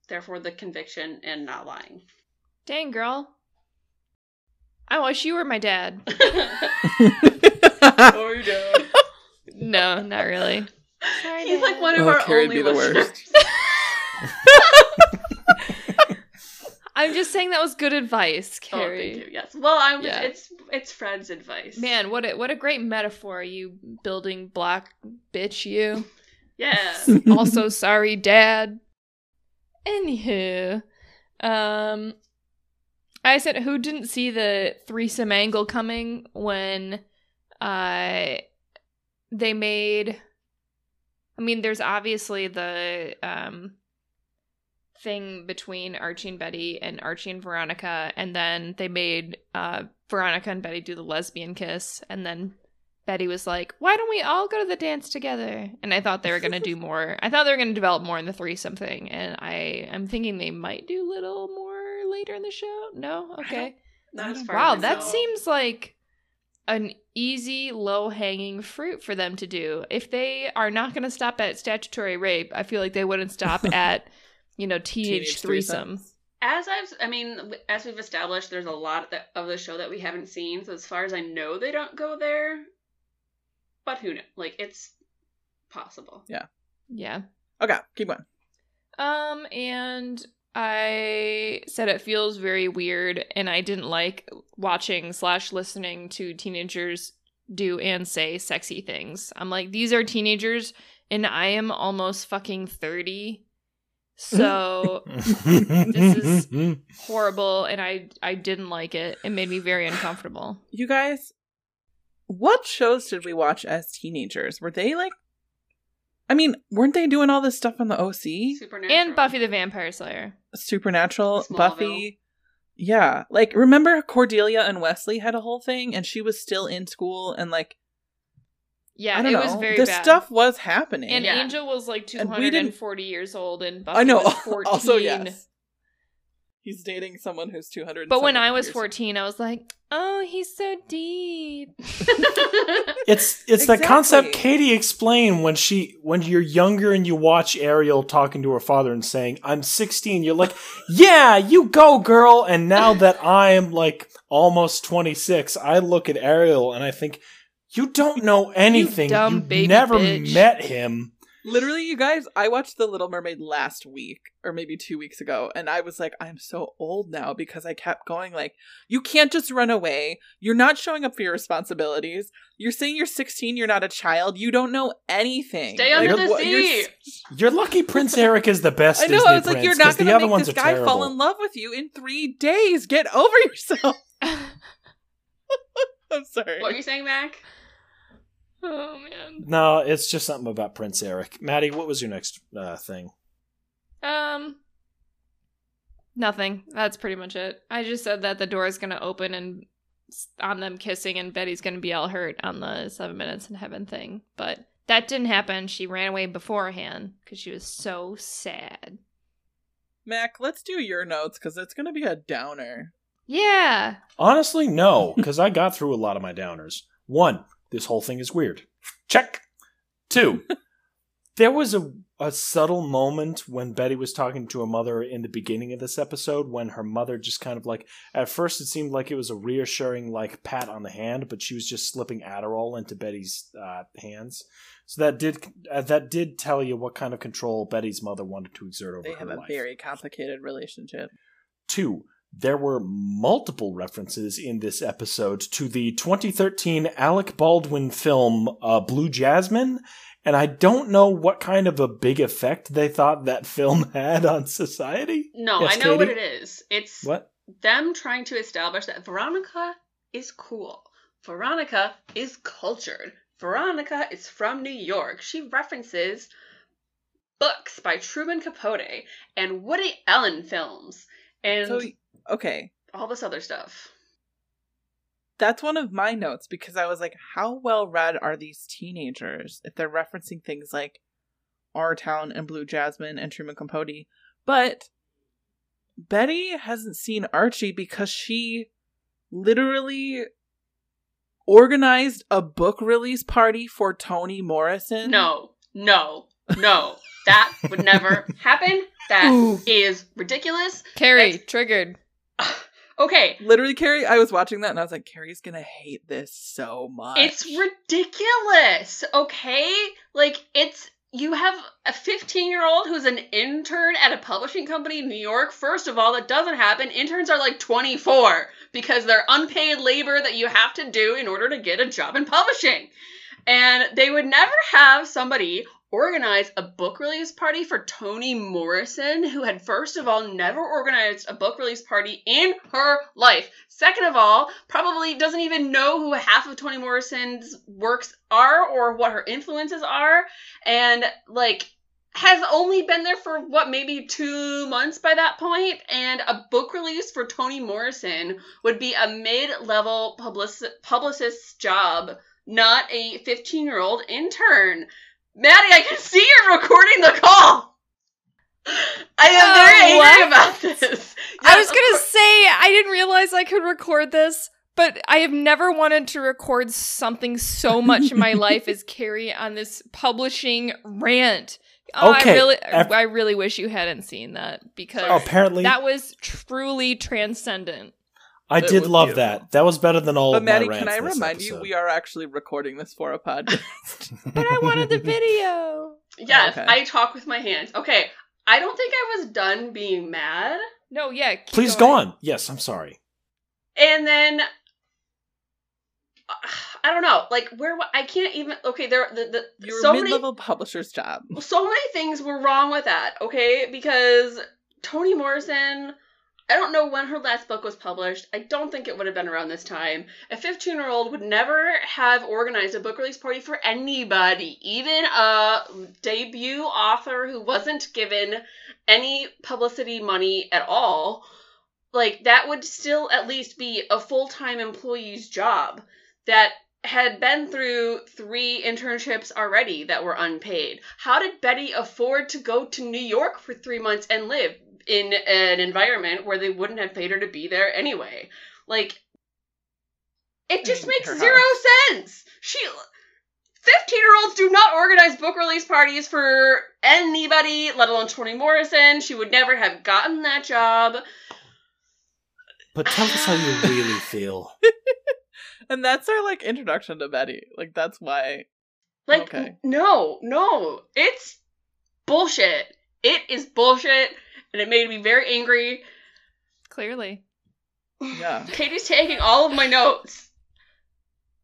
therefore the conviction and not lying. Dang girl, I wish you were my dad. *laughs* *laughs* oh you dad. No, not really. *laughs* Sorry, he's like one of Oh, our Carrie'd only be the listeners I'm just saying that was good advice, Carrie. oh thank you yes well i'm Yeah. it's it's fred's advice Man, what a what a great metaphor, you building block bitch, you. *laughs* yeah *laughs* also sorry, Dad. Anywho, um, I said who didn't see the threesome angle coming when, uh, they made. I mean, there's obviously the um thing between Archie and Betty and Archie and Veronica, and then they made uh, Veronica and Betty do the lesbian kiss, and then Betty was like, "Why don't we all go to the dance together?" And I thought they were gonna do *laughs* more. I thought they were gonna develop more in the threesome thing, and I am thinking they might do a little more later in the show. No, okay. Not as far Wow, that know. seems like an easy, low hanging fruit for them to do. If they are not going to stop at statutory rape, I feel like they wouldn't stop *laughs* at, you know, teenage, threesome. threesomes. As I've, I mean, as we've established, there's a lot that, of the show that we haven't seen. So as far as I know, they don't go there. But who knows? Like it's possible. Yeah. Yeah. Okay, keep going. Um, and I said it feels very weird, and I didn't like watching slash listening to teenagers do and say sexy things. I'm like, these are teenagers, and I am almost fucking 30. So This is horrible, and I I didn't like it. It made me very uncomfortable. You guys, what shows did we watch as teenagers? Were they like I mean, weren't they doing all this stuff on the OC? Supernatural. And Buffy the Vampire Slayer. Supernatural, Smallville. Buffy. Yeah. Like remember Cordelia and Wesley had a whole thing and she was still in school and like Yeah, I don't it know. was very this bad. stuff was happening. and Yeah. Angel was like And we didn't- 240 years old, and Buffy I know. was 14. *laughs* also, yes. He's dating someone who's 200. But when I was 14, I was like, oh, he's so deep. *laughs* *laughs* It's it's the concept Katie explained when she when you're younger and you watch Ariel talking to her father and saying, "I'm 16." You're like, "Yeah, you go, girl." And now that I'm like almost 26, I look at Ariel and I think, "You don't know anything. dumb You baby never bitch." met him." Literally, you guys, I watched The Little Mermaid last week or maybe two weeks ago, and I was like, I'm so old now because I kept going like, you can't just run away. You're not showing up for your responsibilities. You're saying you're 16. You're not a child. You don't know anything. Stay under Like, the what- you're sea. s- You're lucky Prince Eric is the *laughs* best I know. Disney I was like, prince, you're 'cause not the going to other make ones this are guy terrible. fall in love with you in three days. Get over yourself. *laughs* *laughs* I'm sorry. what are you saying, Mac? Oh, man. No, it's just something about Prince Eric. Maddie, what was your next uh, thing? Um, nothing. That's pretty much it. I just said that the door is going to open and on them kissing, and Betty's going to be all hurt on the seven minutes in heaven thing. But that didn't happen. She ran away beforehand because she was so sad. Mac, let's do your notes because it's going to be a downer. Yeah. Honestly, no, because I got through a lot of my downers. One, this whole thing is weird. Check. Two, *laughs* there was a, a subtle moment when Betty was talking to her mother in the beginning of this episode when her mother just kind of like, at first it seemed like it was a reassuring, like, pat on the hand, but she was just slipping Adderall into Betty's uh, hands. So that did uh, that did tell you what kind of control Betty's mother wanted to exert over They her life. They have a life. very complicated relationship. Two, there were multiple references in this episode to the 2013 Alec Baldwin film uh, Blue Jasmine, and I don't know what kind of a big effect they thought that film *laughs* had on society. No, Yes, I know what it is. It's What? them trying to establish that Veronica is cool. Veronica is cultured. Veronica is from New York. She references books by Truman Capote and Woody Allen films and So, okay, all this other stuff. that's one of my notes because I was like, how well read are these teenagers if they're referencing things like Our Town and Blue Jasmine and Truman Capote? But Betty hasn't seen Archie because she literally organized a book release party for Toni Morrison. No, no, no. That would never *laughs* happen. That is Ooh. ridiculous. Carrie, That's- triggered. *laughs* Okay, Literally, Carrie, I was watching that and I was like, Carrie's gonna hate this so much. It's ridiculous, okay? Like, it's. You have a 15 year old who's an intern at a publishing company in New York. First of all, that doesn't happen. Interns are like 24 because they're unpaid labor that you have to do in order to get a job in publishing. And they would never have somebody organize a book release party for Toni Morrison, who had, first of all, never organized a book release party in her life. Second of all, probably doesn't even know who half of Toni Morrison's works are or what her influences are. And, like, has only been there for what maybe two months by that point, and a book release for Toni Morrison would be a mid-level publici- publicist's job, not a 15-year-old intern. Maddie, I can see you're recording the call. I am very Uh, angry what? about this. I was gonna course- say I didn't realize I could record this, but I have never wanted to record something so much in my *laughs* life as Carrie on this publishing rant. Oh, Okay, I really, I really wish you hadn't seen that because Oh, apparently, that was truly transcendent. I It did love beautiful. that. That was better than all but of my Maddie, rants can I this remind you, we are actually recording this for a podcast. *laughs* But I wanted the video. Yes, Okay. I talk with my hands. Okay, I don't think I was done being mad. No, yeah. keep Please going. go on. Yes, I'm sorry. And then uh, I don't know, like where I can't even. Okay, there the, the Your so many mid-level publisher's job. so many things were wrong with that. Okay, because Toni Morrison. I don't know when her last book was published. I don't think it would have been around this time. A 15 year old would never have organized a book release party for anybody, even a debut author who wasn't given any publicity money at all. Like, that would still at least be a full time employee's job that had been through three internships already that were unpaid. How did Betty afford to go to New York for three months and live in an environment where they wouldn't have paid her to be there anyway? Like, it just mean, makes her zero sense. She. 15 year olds do not organize book release parties for anybody, let alone Toni Morrison. She would never have gotten that job. But tell us how you *sighs* really feel. *laughs* And that's our like introduction to Betty. Like that's why Like, Okay. no, no, it's bullshit. It is bullshit, and it made me very angry. Clearly. yeah. *laughs* Katie's taking all of my notes.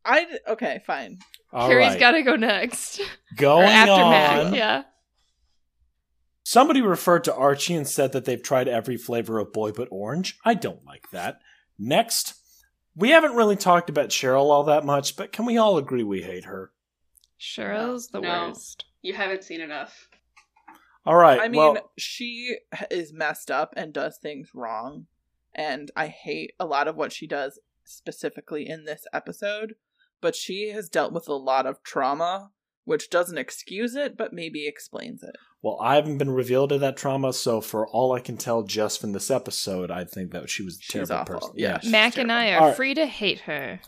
I okay, fine. All Carrie's right. got to go next. or Going aftermath. on. Yeah. Somebody referred to Archie and said that they've tried every flavor of boy but orange. I don't like that. Next, we haven't really talked about Cheryl all that much, but can we all agree we hate her? Cheryl's the No. worst. You haven't seen enough. All right. I mean, well, she is messed up and does things wrong, and I hate a lot of what she does specifically in this episode. But she has dealt with a lot of trauma, which doesn't excuse it, but maybe explains it. Well, I haven't been revealed to that trauma, so for all I can tell just from this episode, I think that she was a She's terrible awful. person. Yeah. She's Mac and I are All right. free to hate her.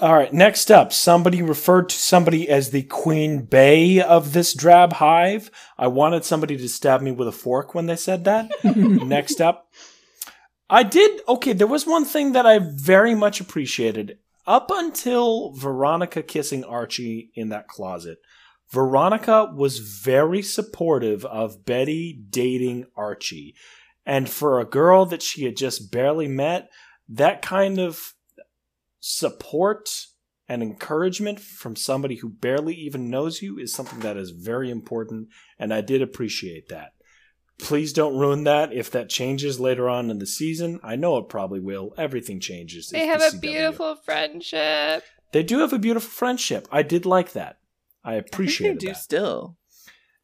All right, next up, somebody referred to somebody as the Queen Bey of this drab hive. I wanted somebody to stab me with a fork when they said that. *laughs* next up, I did, okay, there was one thing that I very much appreciated. Up until Veronica kissing Archie in that closet, Veronica was very supportive of Betty dating Archie. And for a girl that she had just barely met, that kind of support and encouragement from somebody who barely even knows you is something that is very important, and I did appreciate that. Please don't ruin that if that changes later on in the season. I know it probably will. Everything changes. They It's have the a CW. beautiful friendship. They do have a beautiful friendship. I did like that. I I think they do that. still.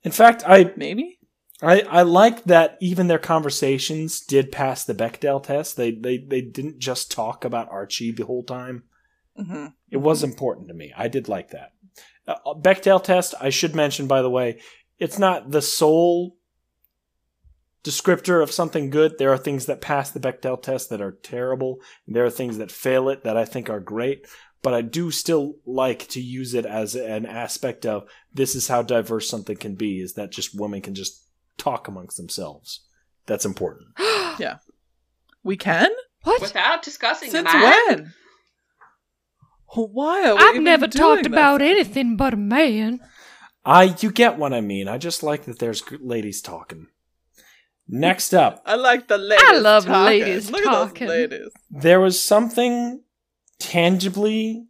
In fact, I Maybe. I, I like that even their conversations did pass the Bechdel test. They they they didn't just talk about Archie the whole time. hmm It was important to me. I did like that. Uh, Bechdel test, I should mention, by the way, it's not the sole descriptor of something good. There are things that pass the Bechdel test that are terrible. There are things that fail it that I think are great. But I do still like to use it as an aspect of this is how diverse something can be, is that just women can just talk amongst themselves. That's important. *gasps* Yeah. We can? what? Without discussing Since that. when? Why? Are we I've never doing talked this? about anything but a man. I, you get what I mean. I just like that there's ladies talking. Next up, I like the ladies. I love talking. ladies Look talking. At those ladies. there was something tangibly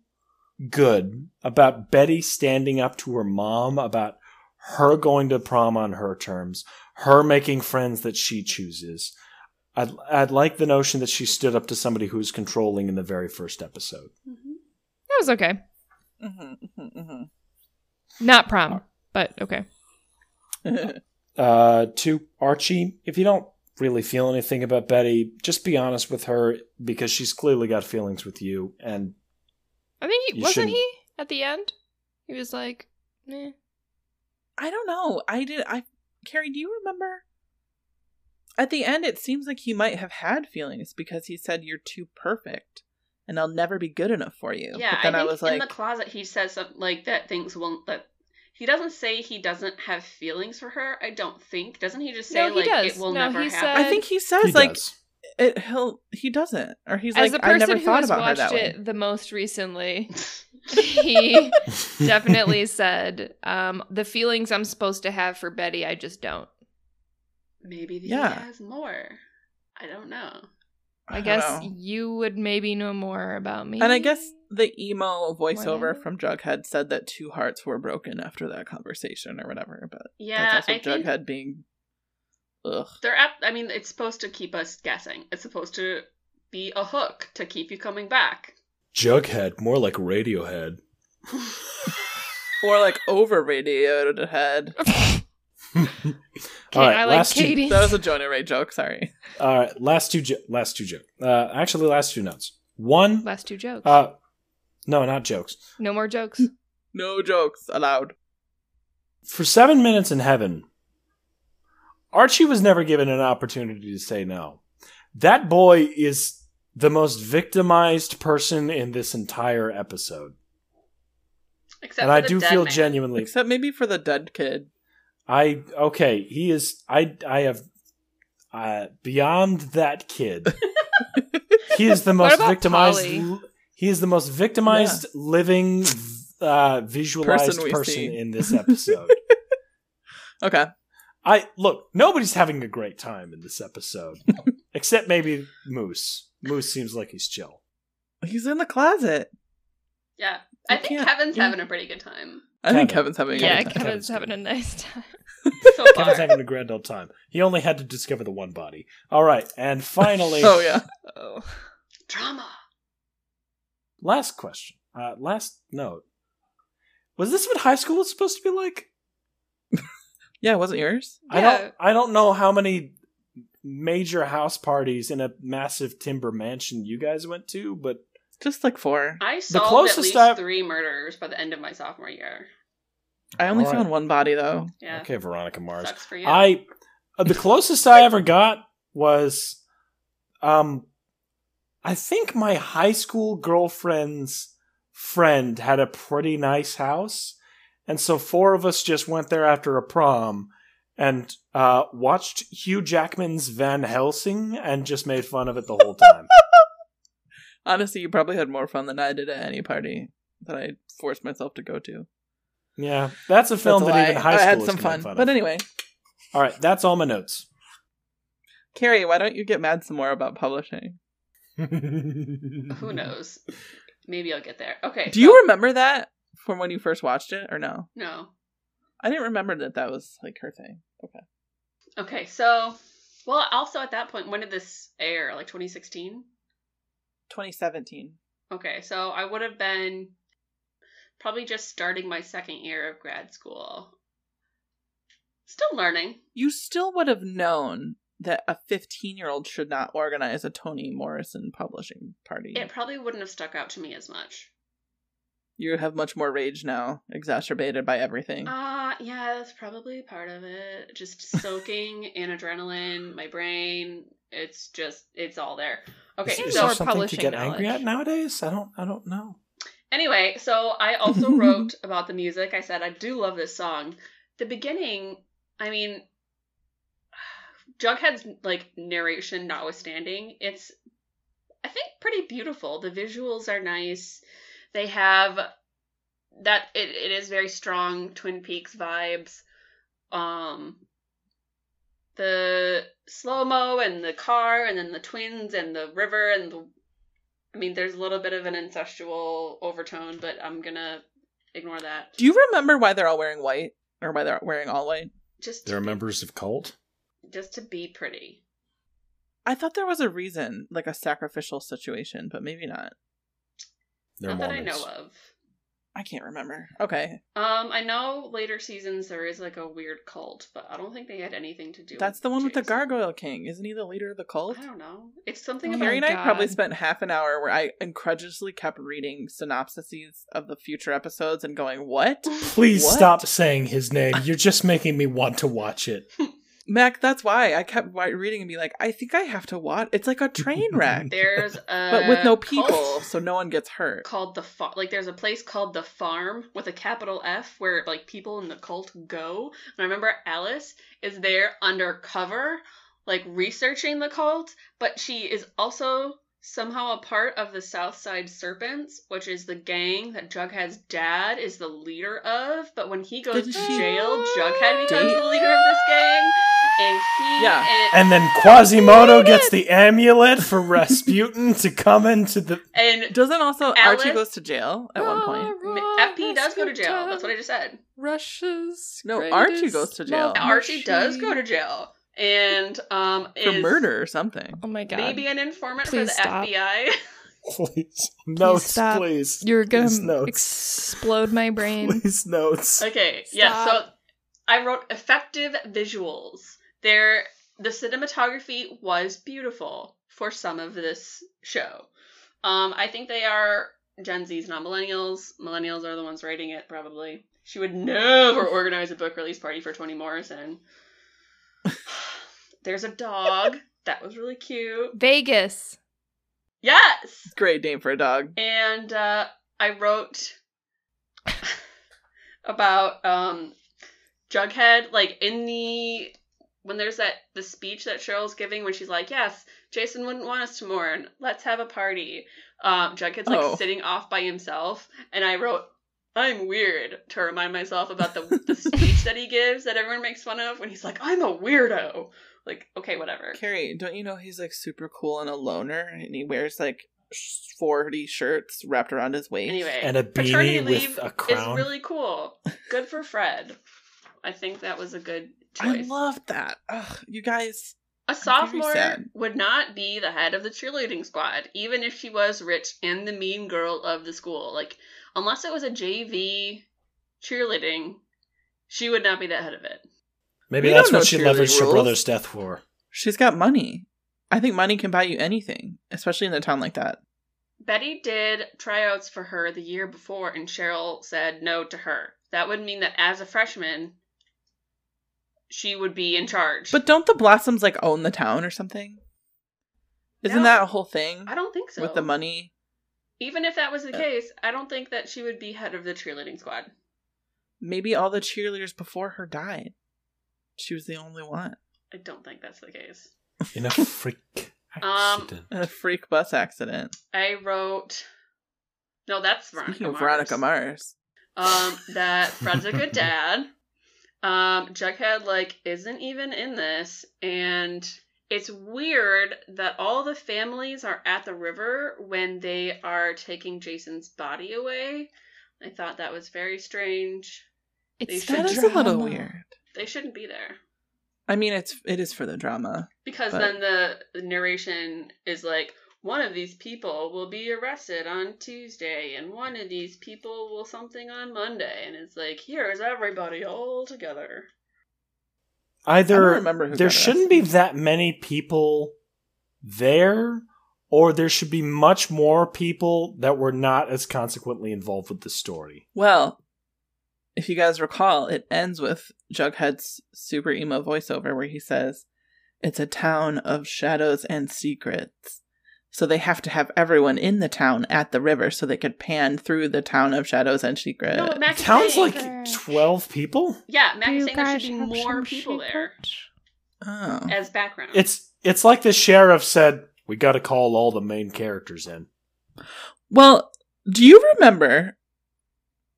good about Betty standing up to her mom about her going to prom on her terms, her making friends that she chooses. I'd, I'd like the notion that she stood up to somebody who was controlling in the very first episode. That was okay. hmm hmm Not prom, but okay. uh, to Archie, if you don't really feel anything about Betty, just be honest with her because she's clearly got feelings with you. And I think he wasn't shouldn't- he at the end. He was like, eh. I don't know. I did. I Carrie, do you remember? At the end, it seems like he might have had feelings because he said, "You're too perfect, and I'll never be good enough for you." Yeah, but then I I, think was in the closet he says something like that things won't that he doesn't say he doesn't have feelings for her. I don't think. Doesn't he just say No, he like does. it will No, never he happen? I think he says he like does. it. He'll he doesn't, or he's as like, the I person never who thought has about her watched that way. it the most recently, *laughs* he *laughs* definitely said, um, "The feelings I'm supposed to have for Betty, I just don't." Maybe he Yeah. has more. I don't know. I, don't guess know. you would maybe know more about me. And I guess the emo voiceover Whatever. from Jughead said that two hearts were broken after that conversation or whatever. But Yeah, that's also I think Jughead being, ugh. they're up. I mean, it's supposed to keep us guessing. It's supposed to be a hook to keep you coming back. Jughead, more like Radiohead. *laughs* Or like overradioed head. *laughs* Okay, All right, I like last two- Katie. That was a Jonah Ray joke. Sorry. All right, last two, jo- last two jokes. Uh, actually, last two notes. One, Last two jokes. uh, no, not jokes. no more jokes. *laughs* No jokes allowed. For seven minutes in heaven, Archie was never given an opportunity to say no. That boy is the most victimized person in this entire episode, Except and for I the do dead feel man. genuinely. Except maybe for the dead kid. I okay. He is. I. I have. Uh, beyond that kid, *laughs* he is the most victimized. Polly? He is the most victimized living, uh, visualized Person person, see. in this episode. *laughs* Okay. I look. Nobody's having a great time in this episode, *laughs* except maybe Moose. Moose seems like he's chill. He's in the closet. Yeah, I You think Kevin's you- having a pretty good time I think Kevin's having a yeah, good time. Kevin's Kevin's having a nice *laughs* time. so. *laughs* Kevin's having a grand old time. He only had to discover the one body. All right, and *laughs* finally, Oh yeah. Oh. Drama. last question. Uh, last note. Was this what high school was supposed to be like? Yeah, it wasn't yours? I Yeah. don't. I don't know how many major house parties in a massive timber mansion you guys went to, but Just like four. I solved at closest least I've- three murders by the end of my sophomore year. I only All right. found one body though. Yeah, okay, Veronica Mars. sucks for you. I uh, the closest I ever got was um I think my high school girlfriend's friend had a pretty nice house and so four of us just went there after a prom and uh watched Hugh Jackman's Van Helsing and just made fun of it the whole time. *laughs* Honestly, you probably had more fun than I did at any party that I forced myself to go to. yeah, that's a film That's a that lie. even high school I had some fun. Fun But of. anyway, All right, that's all my notes. Carrie, why don't you get mad some more about publishing? *laughs* Who knows? Maybe I'll get there. Okay. Do so- you remember that from when you first watched it or no? No. I didn't remember that that was like her thing. Okay. Okay, so well, also at that point, when did this air? Like 2016. 2017. Okay, so I would have been probably just starting my second year of grad school. Still learning. You still would have known that a 15 year old should not organize a Toni Morrison publishing party. It probably wouldn't have stuck out to me as much. You have much more rage now, exacerbated by everything. Uh, yeah, that's probably part of it. Just soaking in adrenaline, my brain. It's just, it's all there. Okay, Is, is so there something to get angry knowledge. at nowadays? I don't. I don't know. Anyway, so I also *laughs* wrote about the music. I said I do love this song. The beginning, I mean, Jughead's like narration notwithstanding, it's I think pretty beautiful. The visuals are nice. They have that it, it is very strong Twin Peaks vibes. Um the slow-mo and the car and then the twins and the river and the I mean, there's a little bit of an incestual overtone, but I'm gonna ignore that. Do you remember why they're all wearing white? Or why they're wearing all white? Just They're be, members of cult. just to be pretty. I thought there was a reason, like a sacrificial situation, but maybe not. They're Not that I know of. I can't remember. Okay, Um, I know later seasons there is like a weird cult, but I don't think they had anything to do. that's the one with the Gargoyle King. Isn't he the leader of the cult? I don't know. It's something Oh about Carrie and I probably spent half an hour where I incredulously kept reading synopsises of the future episodes and going, "What, Please What? stop saying his name. You're just making me want to watch it. *laughs* Mac?" That's why I kept reading and be like, "I think I have to watch." It's like a train *laughs* wreck, there's a *laughs* but with no cult people, so no one gets hurt. called the fa- like there's a place called the farm with a capital F where like people in the cult go. And I remember Alice is there undercover, like researching the cult, but she is also somehow a part of the Southside Serpents, which is the gang that Jughead's dad is the leader of. But when he goes Did to she jail, Jughead becomes date- the leader of this gang. And he Yeah. And then Quasimodo gets the amulet for Rasputin to come into the. and Doesn't also Alice- Archie goes to jail at one point? FP does go to jail. That's what I just said. Russia's No, greatest Archie goes to jail. love Archie does go to jail and um for is murder or something. Oh my god! maybe an informant Please for the stop. FBI. Please. Notes, stop. please. You're gonna Please, notes. explode my brain. Please, notes. okay, yeah. So I wrote effective visuals. There, the cinematography was beautiful for some of this show. Um, I think they are Gen Zs, not millennials. Millennials are the ones writing it, probably. She would never organize a book release party for Toni Morrison. *sighs* There's a dog. That was really cute. Vegas. Yes! Great name for a dog. and uh, I wrote *laughs* about um, Jughead, like in the when there's that the speech that Cheryl's giving when she's like, "Yes, Jason wouldn't want us to mourn. Let's have a party." Um, Jughead's like Oh. sitting off by himself, and I wrote. I'm weird to remind myself about the the *laughs* speech that he gives that everyone makes fun of when he's like, I'm a weirdo. Like, okay, whatever. Carrie, don't you know he's like super cool and a loner, and he wears like forty shirts wrapped around his waist. Anyway, And a paternity beanie leave with a is crown. really cool. Good for Fred. I think that was a good choice. I love that. Ugh, you guys. a very sophomore would not be the head of the cheerleading squad, even if she was rich and the mean girl of the school. Like, unless it was a JV cheerleading, she would not be the head of it. Maybe We that's what she cheerleading leveraged her brother's death for. She's got money. I think money can buy you anything, especially in a town like that. Betty did tryouts for her the year before, and Cheryl said no to her. That would mean that as a freshman, she would be in charge. But don't the Blossoms like own the town or something? Isn't No. that a whole thing I don't think so. with the money? Even if that was the Uh, case, I don't think that she would be head of the cheerleading squad. Maybe all the cheerleaders before her died. She was the only one. I don't think that's the case. In a *laughs* freak Um, accident. In a freak bus accident. I wrote. No, that's Veronica Speaking of Mars. Veronica Mars. Um, that *laughs* Fred's a good dad. Um, Jughead like isn't even in this, and it's weird that all the families are at the river when they are taking Jason's body away. I thought that was very strange. It's That is a little weird. They shouldn't be there. I mean, it's it is for the drama. Because But- then the, the narration is like, one of these people will be arrested on Tuesday, and one of these people will something on Monday, and it's like, here's everybody all together. Either there shouldn't be that many people there, or there should be much more people that were not as consequently involved with the story. Well, if you guys recall, it ends with Jughead's super emo voiceover where he says, It's a town of shadows and secrets. So they have to have everyone in the town at the river so they could pan through the town of shadows and secrets. No, Mac is Sounds saying- like twelve people. Yeah, Mac is you saying there guys should be have more some people there secrets? oh. as background. It's it's like the sheriff said, "We got to call all the main characters in." Well, do you remember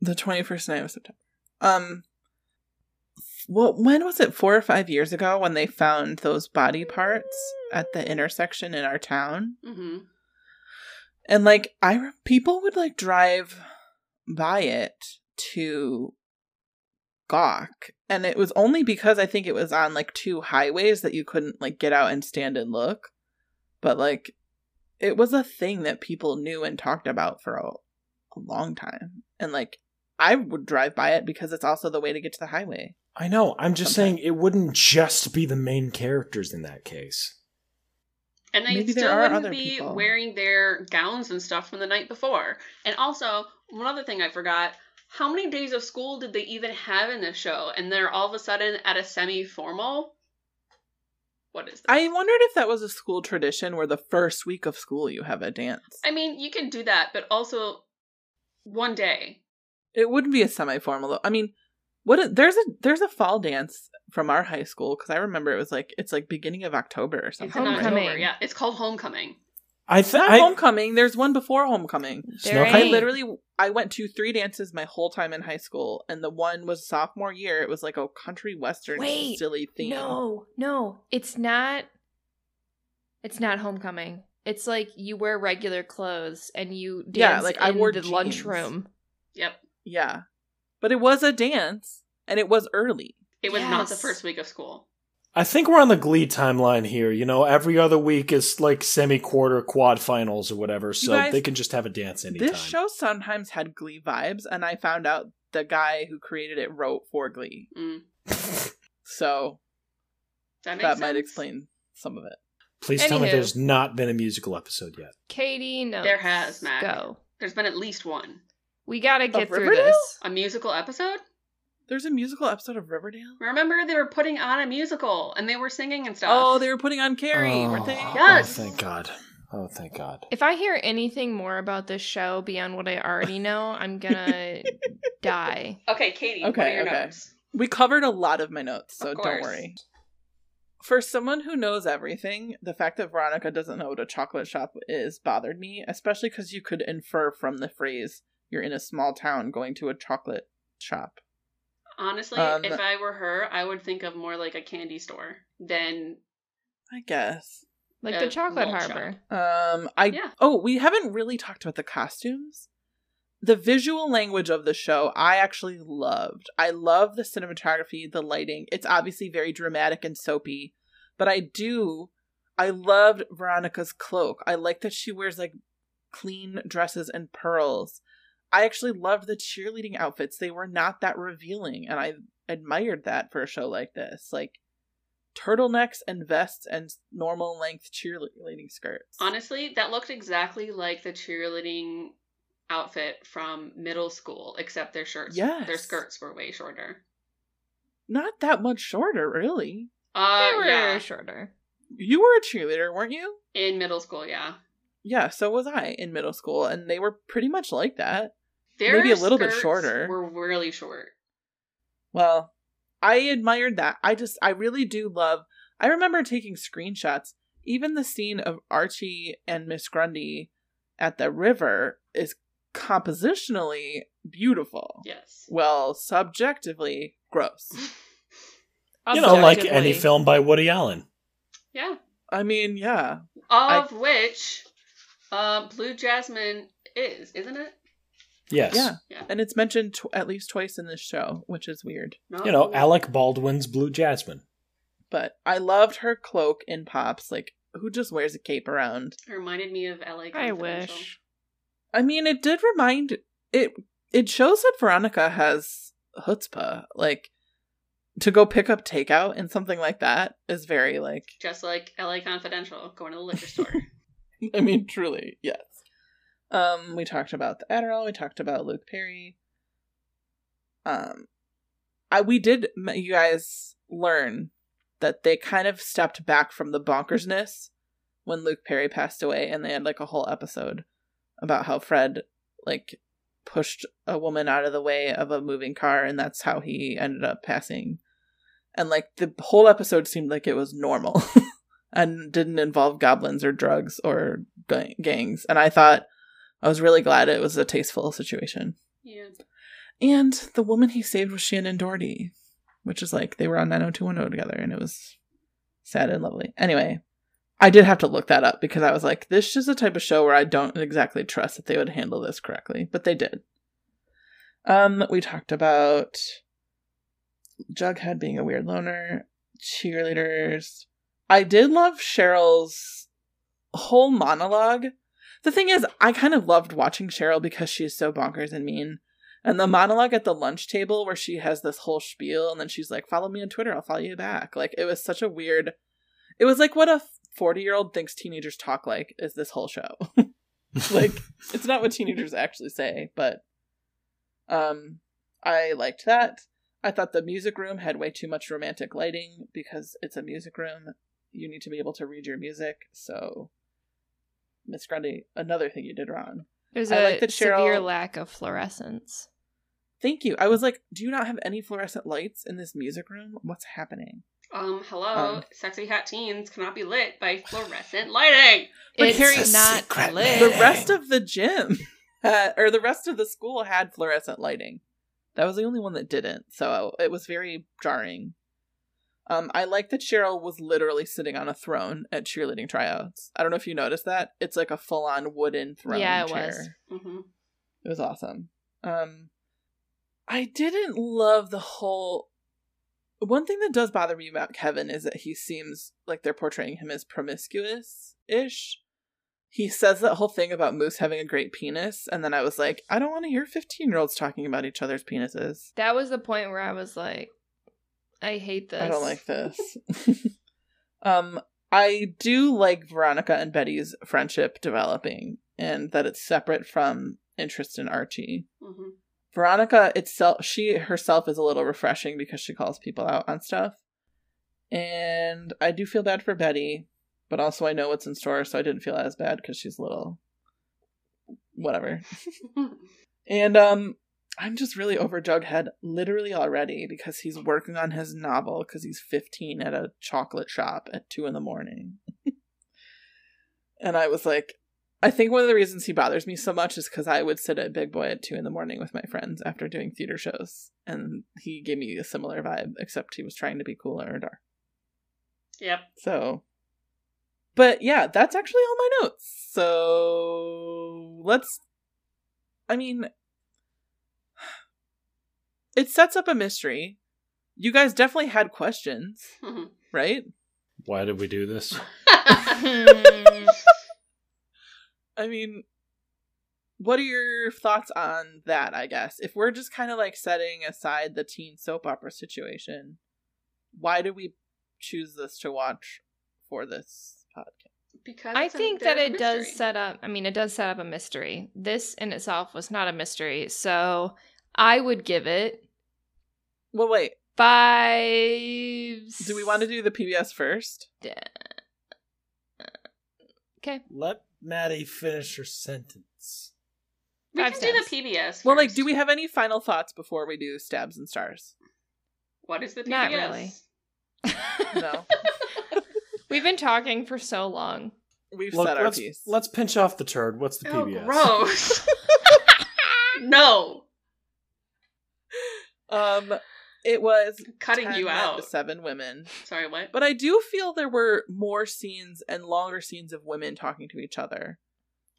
the 21st night of September? Um, well, when was it? Four or five years ago when they found those body parts at the intersection in our town? hmm And like, I re- people would like drive by it to gawk, and it was only because I think it was on like two highways that you couldn't like get out and stand and look. But like, it was a thing that people knew and talked about for a, a long time, and like I would drive by it because it's also the way to get to the highway. I know. I'm just Sometimes. saying it wouldn't just be the main characters in that case. And they Maybe there still are wouldn't other be people. wearing their gowns and stuff from the night before. And also, one other thing I forgot how many days of school did they even have in this show? And they're all of a sudden at a semi formal? What is that? I wondered if that was a school tradition where the first week of school you have a dance. I mean, you can do that, but also one day. It wouldn't be a semi-formal though. I mean, what? a- There's a there's a fall dance from our high school because I remember it was like it's like beginning of October or It's something. right? Homecoming. Yeah, it's called Homecoming. I It's think not homecoming. There's one before homecoming. There I literally I went to three dances my whole time in high school, and the one was sophomore year. It was like a country western Wait, silly theme. No, no, it's not. It's not homecoming. It's like you wear regular clothes and you dance Yeah, like, I wore the jeans. lunchroom. Yep. Yeah, but it was a dance, and it was early. It was not the first week of school. I think we're on the Glee timeline here. You know, every other week is like semi quarter quad finals or whatever, so guys, they can just have a dance anytime. This show sometimes had Glee vibes, and I found out the guy who created it wrote for Glee, Mm. *laughs* so That makes that sense. might explain some of it. Please tell me there's not been a musical episode yet. Katie, no. There has, Mac. Go. There's been at least one. We gotta get through Riverdale? this. A musical episode? There's a musical episode of Riverdale. Remember they were putting on a musical and they were singing and stuff. Oh, they were putting on Carrie, oh, weren't they? Yes. Oh, thank God. Oh, thank God. If I hear anything more about this show beyond what I already know, I'm gonna *laughs* die. Okay, Katie, what Okay, are your okay. notes? We covered a lot of my notes, so don't worry. For someone who knows everything, the fact that Veronica doesn't know what a chocolate shop is bothered me, especially because you could infer from the phrase "you're in a small town going to a chocolate shop." Honestly, Um, if I were her, I would think of more like a candy store than I guess. Like the Chocolate malt Harbor. Um, I Yeah. oh, we haven't really talked about the costumes. The visual language of the show, I actually loved. I love the cinematography, the lighting. It's obviously very dramatic and soapy, but I do. I loved Veronica's cloak. I like that she wears like clean dresses and pearls. I actually loved the cheerleading outfits. They were not that revealing, and I admired that for a show like this. Like turtlenecks and vests and normal length cheerleading skirts. honestly, that looked exactly like the cheerleading outfit from middle school, except their shirts Yes. their skirts were way shorter. not that much shorter, really. Uh they were yeah. shorter. You were a cheerleader, weren't you? In middle school, yeah. Yeah, so was I in middle school, and they were pretty much like that. Their Maybe a little bit skirts shorter. Were really short. Well, I admired that. I just, I really do love. I remember taking screenshots. Even the scene of Archie and Miss Grundy at the river is compositionally beautiful. Yes. Well, subjectively gross. *laughs* You know, like any film by Woody Allen. Yeah. I mean, yeah. Of which uh Blue Jasmine is, isn't it? Yes. Yeah. Yeah. And it's mentioned tw- at least twice in this show, which is weird. No. You know, oh. Alec Baldwin's Blue Jasmine. But I loved her cloak in Pops. Like, who just wears a cape around? It reminded me of LA I Confidential. wish. I mean, it did remind it. It shows that Veronica has chutzpah. Like, to go pick up takeout and something like that is very like. Just like LA Confidential, going to the liquor store. *laughs* I mean, truly, yes. Um, we talked about the Adderall. We talked about Luke Perry. Um, I we did you guys learn that they kind of stepped back from the bonkersness when Luke Perry passed away, and they had like a whole episode about how Fred like pushed a woman out of the way of a moving car, and that's how he ended up passing. And like the whole episode seemed like it was normal. *laughs* and didn't involve goblins or drugs or ga- gangs. And I thought I was really glad it was a tasteful situation. yeah. And the woman he saved was Shannen Doherty, which is like they were on 90210 together and it was sad and lovely. Anyway, I did have to look that up because I was like, this is the type of show where I don't exactly trust that they would handle this correctly, but they did. Um, we talked about Jughead being a weird loner, cheerleaders. I did love Cheryl's whole monologue. The thing is, I kind of loved watching Cheryl because she's so bonkers and mean. And the monologue at the lunch table where she has this whole spiel and then she's like, follow me on Twitter, I'll follow you back. Like, it was such a weird. It was like what a 40 year old thinks teenagers talk like, is this whole show. *laughs* like, it's not what teenagers actually say, but um, I liked that. I thought the music room had way too much romantic lighting because it's a music room. You need to be able to read your music. So, Miss Grundy, another thing you did wrong. There's I a like that severe lack of fluorescence. Thank you. I was like, do you not have any fluorescent lights in this music room? What's happening? Um, hello, Um, sexy hot teens cannot be lit by fluorescent lighting. But it's Harry- not Secret lit. The rest of the gym, *laughs* had, or the rest of the school had fluorescent lighting. That was the only one that didn't. So it was very jarring. Um, I like that Cheryl was literally sitting on a throne at cheerleading tryouts. I don't know if you noticed that. It's like a full on wooden throne Yeah, it chair. was. hmm It was awesome. Um I didn't love the whole one thing that does bother me about Kevin is that he seems like they're portraying him as promiscuous ish. He says that whole thing about Moose having a great penis, and then I was like, I don't want to hear 15 year olds talking about each other's penises. That was the point where I was like, I hate this. I don't like this. *laughs* um, I do like Veronica and Betty's friendship developing, and that it's separate from interest in Archie. hmm Veronica itself, she herself is a little refreshing because she calls people out on stuff. And I do feel bad for Betty, but also I know what's in store, so I didn't feel as bad because she's a little whatever. *laughs* And um I'm just really over Jughead literally already because he's working on his novel because he's 15 at a chocolate shop at 2 in the morning. *laughs* and I was like, I think one of the reasons he bothers me so much is because I would sit at Big Boy at 2 in the morning with my friends after doing theater shows. And he gave me a similar vibe, except he was trying to be cooler and dark. Yep. So, but yeah, that's actually all my notes. So let's. I mean, it sets up a mystery. You guys definitely had questions, *laughs* right? Why did we do this? *laughs* I mean, what are your thoughts on that? I guess if we're just kind of like setting aside the teen soap opera situation, why do we choose this to watch for this podcast? because I think that there's a it does set up. I mean, it does set up a mystery. This in itself was not a mystery, so I would give it Well, wait. five. Do we want to do the PBS first? Okay, Let Maddie finish her sentence. We Five can do the PBS. Well, like, do we have any final thoughts before we do stabs and stars? What is the PBS? Not really. *laughs* No, *laughs* We've been talking for so long. we've Look, said our let's, piece. let's pinch off the turd. What's the Oh, PBS? gross. *laughs* no. Um, it was *laughs* Cutting you out. seven women, Sorry, what? but I do feel there were more scenes and longer scenes of women talking to each other.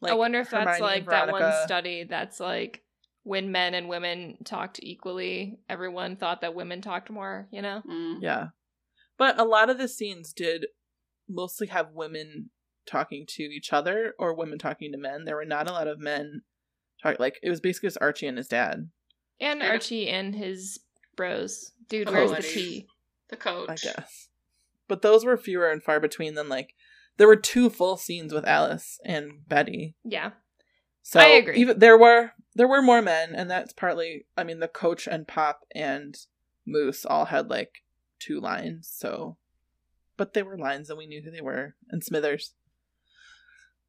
I wonder if that's Hermione and like that one study that's like when men and women talked equally, everyone thought that women talked more, you know? Mm. Yeah, but a lot of the scenes did mostly have women talking to each other or women talking to men. There were not a lot of men talk. Like it was basically just Archie and his dad. And Yeah. Archie and his bros. Dude, where's the buddies. tea? The coach. I guess. But those were fewer and far between than like there were two full scenes with Alice and Betty. Yeah. So I agree. Even there were there were more men, and that's partly I mean the coach and Pop and Moose all had like two lines, so but they were lines and we knew who they were. And Smithers.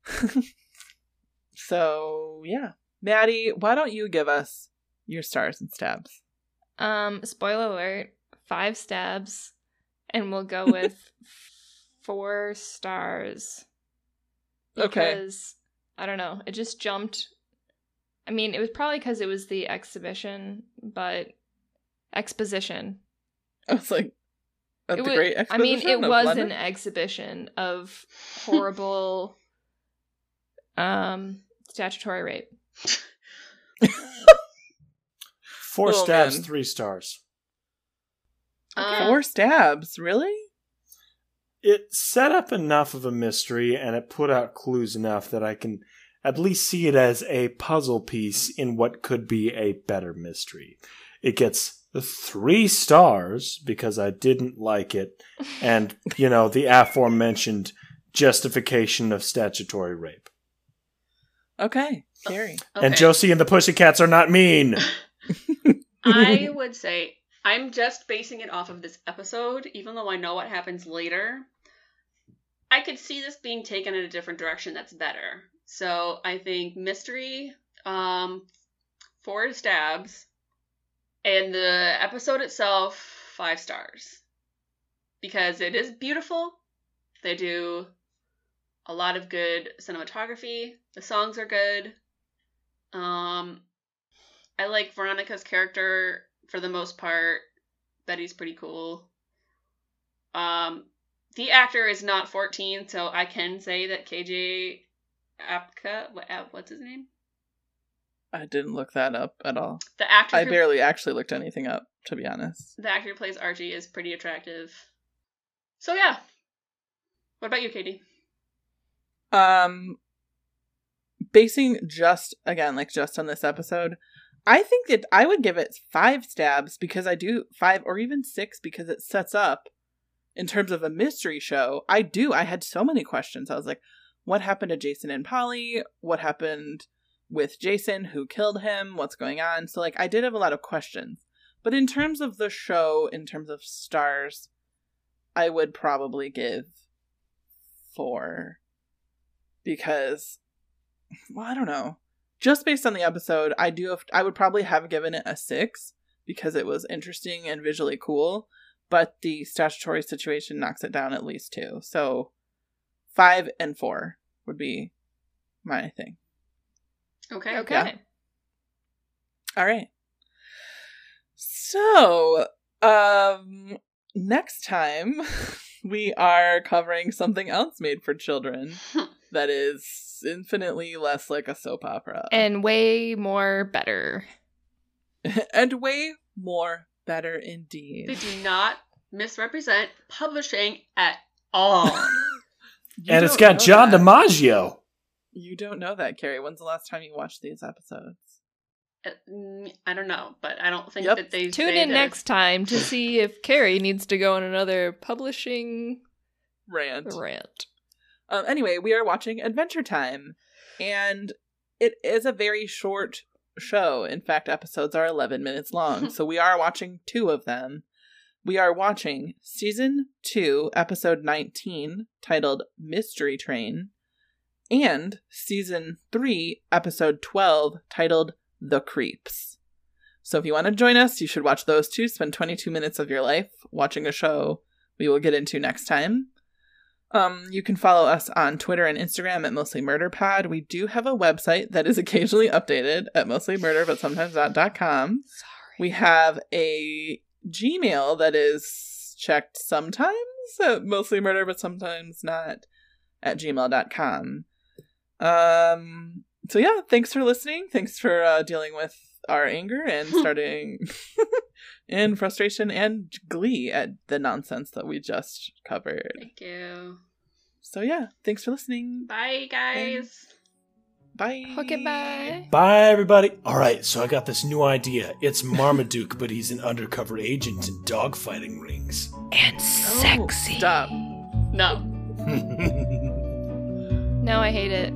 *laughs* so yeah. Maddie, why don't you give us your stars and stabs? Um, spoiler alert, five stabs, and we'll go *laughs* with four stars. Okay. Because I don't know, it just jumped. I mean, it was probably because it was the exhibition, but exposition. I was like It the wa- great I mean, it was London? an exhibition of horrible, *laughs* um, statutory rape. *laughs* Four Oh, stabs, man. three stars. Um, Four stabs, really? It set up enough of a mystery and it put out clues enough that I can at least see it as a puzzle piece in what could be a better mystery. It gets three stars because I didn't like it, *laughs* and, you know, the aforementioned justification of statutory rape. Okay, Carrie. And Josie and the Pussycats are not mean. *laughs* I *laughs* would say I'm just basing it off of this episode, even though I know what happens later. I could see this being taken in a different direction that's better. So I think mystery, um, four stabs, and the episode itself, five stars. Because it is beautiful. They do a lot of good cinematography. The songs are good. Um, I like Veronica's character for the most part. Betty's pretty cool. Um, the actor is not 14, so I can say that KJ Apka, what, what's his name? I didn't look that up at all. The actor, I who, barely actually looked anything up, to be honest. the actor who plays Archie is pretty attractive. So yeah. What about you, Katie? Um, basing just again, like just on this episode, I think that I would give it five stabs because I do five or even six because it sets up in terms of a mystery show. I do. I had so many questions. I was like, what happened to Jason and Polly? What happened with Jason? Who killed him? What's going on? So, like, I did have a lot of questions. But in terms of the show, in terms of stars, I would probably give four because well i don't know just based on the episode i do have, i would probably have given it a six because it was interesting and visually cool but the statutory situation knocks it down at least two so five and four would be my thing Okay. Okay. Yeah. all right so um next time *laughs* we are covering something else made for children *laughs* that is infinitely less like a soap opera And way more better. *laughs* and way more better indeed. They do not misrepresent publishing at all. *laughs* And it's don't got John that. DiMaggio. You don't know that, Carrie. When's the last time you watched these episodes? Uh, mm, I don't know, but I don't think Yep. that they Tune say in that- next time to see if Carrie needs to go on another publishing Rant. rant. Um, anyway, we are watching Adventure Time, and it is a very short show. In fact, episodes are 11 minutes long, *laughs* so we are watching two of them. We are watching season 2, episode 19, titled Mystery Train, and season 3, episode 12, titled The Creeps. So if you want to join us, you should watch those two. Spend 22 minutes of your life watching a show we will get into next time. Um, you can follow us on Twitter and Instagram at Mostly Murder Pod. We do have a website that is *laughs* occasionally updated at mostly murder, but sometimes not.com. Sorry. We have a Gmail that is checked sometimes at mostly murder, but sometimes not at gmail.com. Um, so yeah, thanks for listening. Thanks for uh, dealing with our anger and *laughs* starting *laughs* in frustration and glee at the nonsense that we just covered. Thank you. So yeah, thanks for listening. Bye, guys. Bye. Okay, bye. Bye, everybody. All right, so I got this new idea. It's Marmaduke, but he's an undercover agent in dogfighting rings. And Oh, sexy. Stop. No. *laughs* No, I hate it.